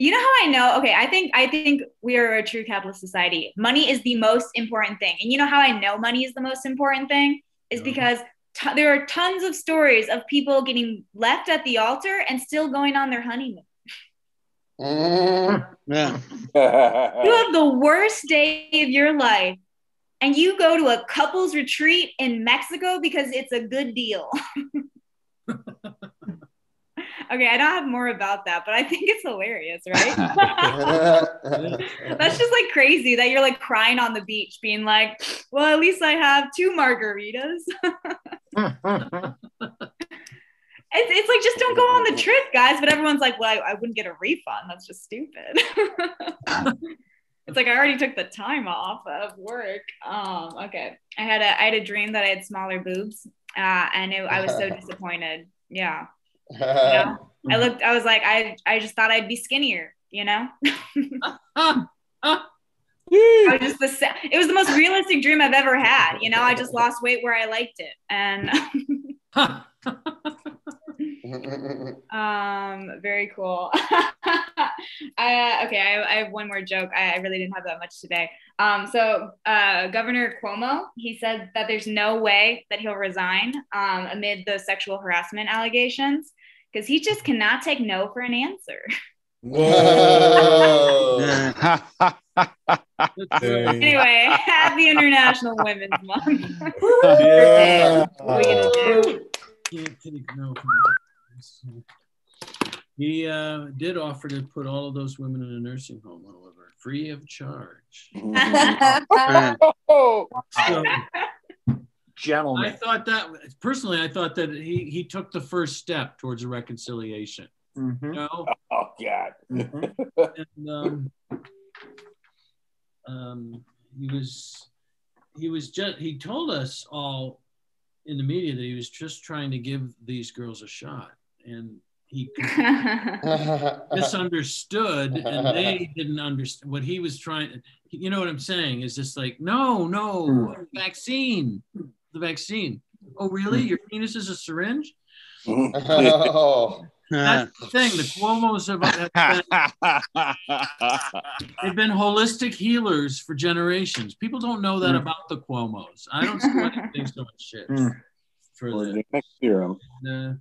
You know how I know? Okay, I think I think we are a true capitalist society. Money is the most important thing, and you know how I know money is the most important thing is because t- there are tons of stories of people getting left at the altar and still going on their honeymoon. Mm. Yeah. You have the worst day of your life, and you go to a couples retreat in Mexico because it's a good deal. okay, I don't have more about that, but I think it's hilarious, right? That's just like crazy that you're like crying on the beach, being like, well, at least I have two margaritas. It's, it's like, just don't go on the trip, guys. But everyone's like, well, I, I wouldn't get a refund. That's just stupid. it's like I already took the time off of work. Um, okay. I had a I had a dream that I had smaller boobs, uh, and it, I was so disappointed. Yeah. You know? I looked. I was like, I I just thought I'd be skinnier. You know. I was just the it was the most realistic dream I've ever had. You know, I just lost weight where I liked it, and um, very cool. I, okay, I, I have one more joke. I, I really didn't have that much today. Um, so uh, Governor Cuomo, he said that there's no way that he'll resign um, amid the sexual harassment allegations because he just cannot take no for an answer. Whoa. Anyway, happy International Women's Month. Yeah. What are you gonna do? Can't take no from this. He uh, did offer to put all of those women in a nursing home, however, free of charge. Oh, So, Gentlemen. I thought that personally, I thought that he he took the first step towards a reconciliation. Mhm. You know, oh God. and um, um, he was he was just he told us all in the media that he was just trying to give these girls a shot, and he misunderstood, and they didn't understand what he was trying. You know what I'm saying? Is just like no, no vaccine, the vaccine. Oh, really? Your penis is a syringe? Oh. That's the thing. The Cuomo's have, have been, they've been holistic healers for generations. People don't know that Mm. about the Cuomo's. I don't see why they think so much shit Mm. for Or the. the next serum. Uh,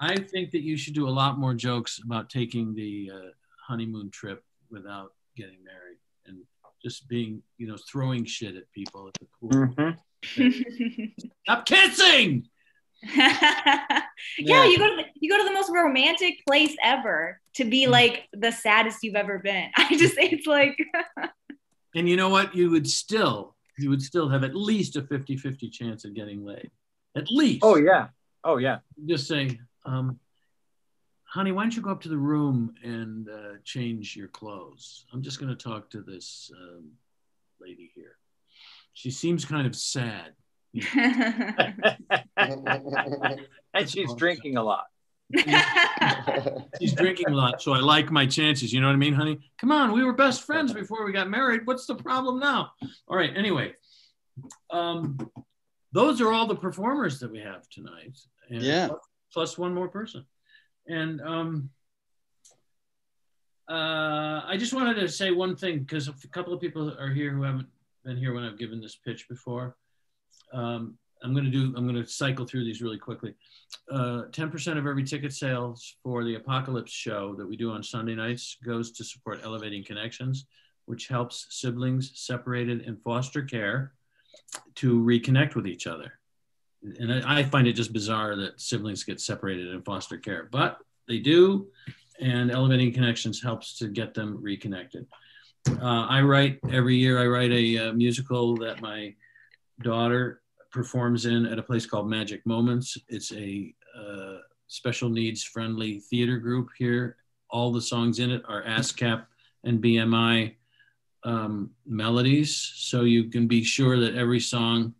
I think that you should do a lot more jokes about taking the uh, honeymoon trip without getting married and just being, you know, throwing shit at people at the pool. Mhm. Stop kissing. yeah, you go to the, you go to the most romantic place ever to be like the saddest you've ever been. I just it's like And you know what? You would still, you would still have at least a 50-50 chance of getting laid. At least. Oh yeah. Oh yeah. Just say, um, honey, why don't you go up to the room and uh, change your clothes? I'm just going to talk to this um, lady here. She seems kind of sad. And she's drinking a lot. She's drinking a lot, so I like my chances. You know what I mean, honey? Come on, we were best friends before we got married. What's the problem now? All right. Anyway, um, those are all the performers that we have tonight. And Yeah. Plus- one more person, and um, uh, I just wanted to say one thing because a couple of people are here who haven't been here when I've given this pitch before. Um, I'm going to do. I'm going to cycle through these really quickly. Uh, 10% of every ticket sales for the Apocalypse show that we do on Sunday nights goes to support Elevating Connections, which helps siblings separated in foster care to reconnect with each other. And I find it just bizarre that siblings get separated in foster care, but they do. And Elevating Connections helps to get them reconnected. Uh, I write every year, I write a, uh musical that my daughter performs in at a place called Magic Moments. It's a uh, special needs friendly theater group here. All the songs in it are ASCAP and BMI um, melodies. So you can be sure that every song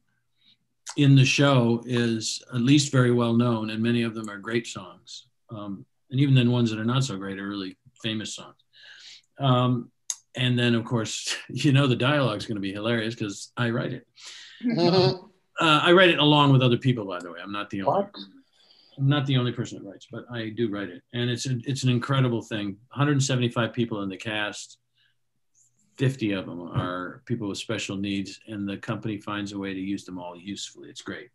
in the show is at least very well known, and many of them are great songs. Um, and even then, ones that are not so great are really famous songs. Um, and then, of course, you know the dialogue is going to be hilarious because I write it. Uh, I write it along with other people, by the way. I'm not the only. I'm not the only person that writes, but I do write it, and it's a, it's an incredible thing. 175 people in the cast. 50 of them are people with special needs, and the company finds a way to use them all usefully. It's great.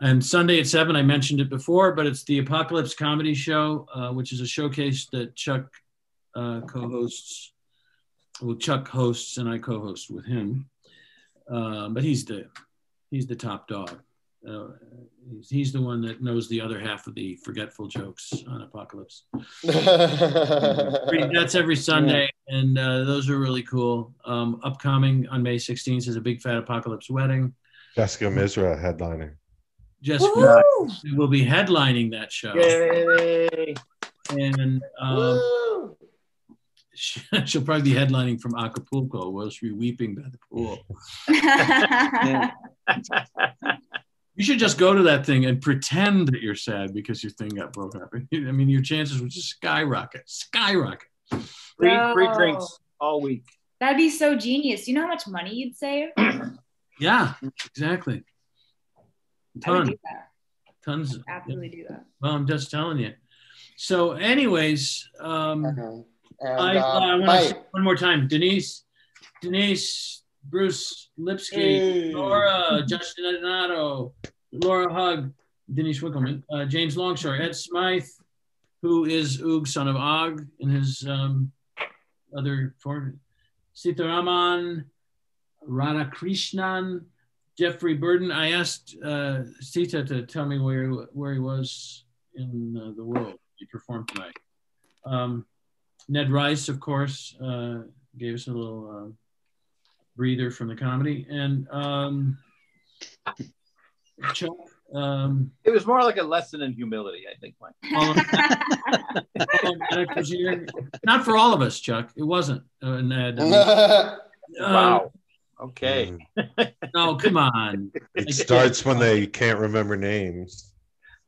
And Sunday at seven, I mentioned it before, but it's the Apocalypse Comedy Show, uh, which is a showcase that Chuck uh, co-hosts. Well, Chuck hosts and I co-host with him, uh, but he's the he's the top dog. Uh, he's, he's the one that knows the other half of the forgetful jokes on Apocalypse. That's every Sunday, and uh, those are really cool. Um, upcoming on May 16th is a big fat Apocalypse wedding. Jessica Misra headlining. Jessica will be headlining that show. Yay! And um, she- she'll probably be headlining from Acapulco, where she'll be weeping by the pool. You should just go to that thing and pretend that you're sad because your thing got broken up. I mean, your chances would just skyrocket, skyrocket. Free, free drinks all week. That'd be so genius. You know how much money you'd save? Yeah, exactly. I would Ton, do that. tons. Absolutely do that. Well, I'm just telling you. So, anyways, um, And, I, uh, I want to say one more time. Denise, Denise, Bruce Lipsky, Hey. Laura, Justin Donato, Laura Hug, Denise Wickleman, uh, James Longshore, Ed Smythe, who is Oog, son of Og, in his um, other form. Sitaraman, Radhakrishnan, Jeffrey Burden. I asked uh, Sita to tell me where where he was in uh, the world. He performed tonight. Um, Ned Rice, of course, uh, gave us a little uh, breather from the comedy, and um, Chuck. Um, It was more like a lesson in humility, I think, Mike. all of- all of Ned was here. Not for all of us, Chuck. It wasn't. Uh, Ned. I mean, Wow. um, Okay. no, come on. It starts when they can't remember names.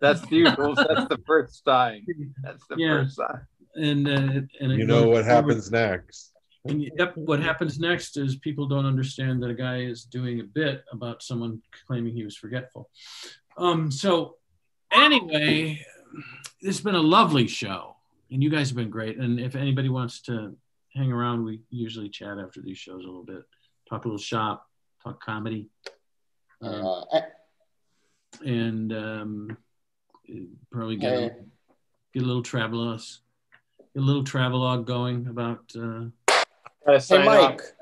That's the. That's the first sign. That's the Yeah. first sign. and uh, and You know what happens next. And yep, what happens next is people don't understand that a guy is doing a bit about someone claiming he was forgetful. Um, so anyway, it's been a lovely show, and you guys have been great. And if anybody wants to hang around, we usually chat after these shows a little bit, talk a little shop, talk comedy, Uh, and um, probably get a, get a little travelos, get a little travelogue going about. Uh, Gotta sign Mike. off.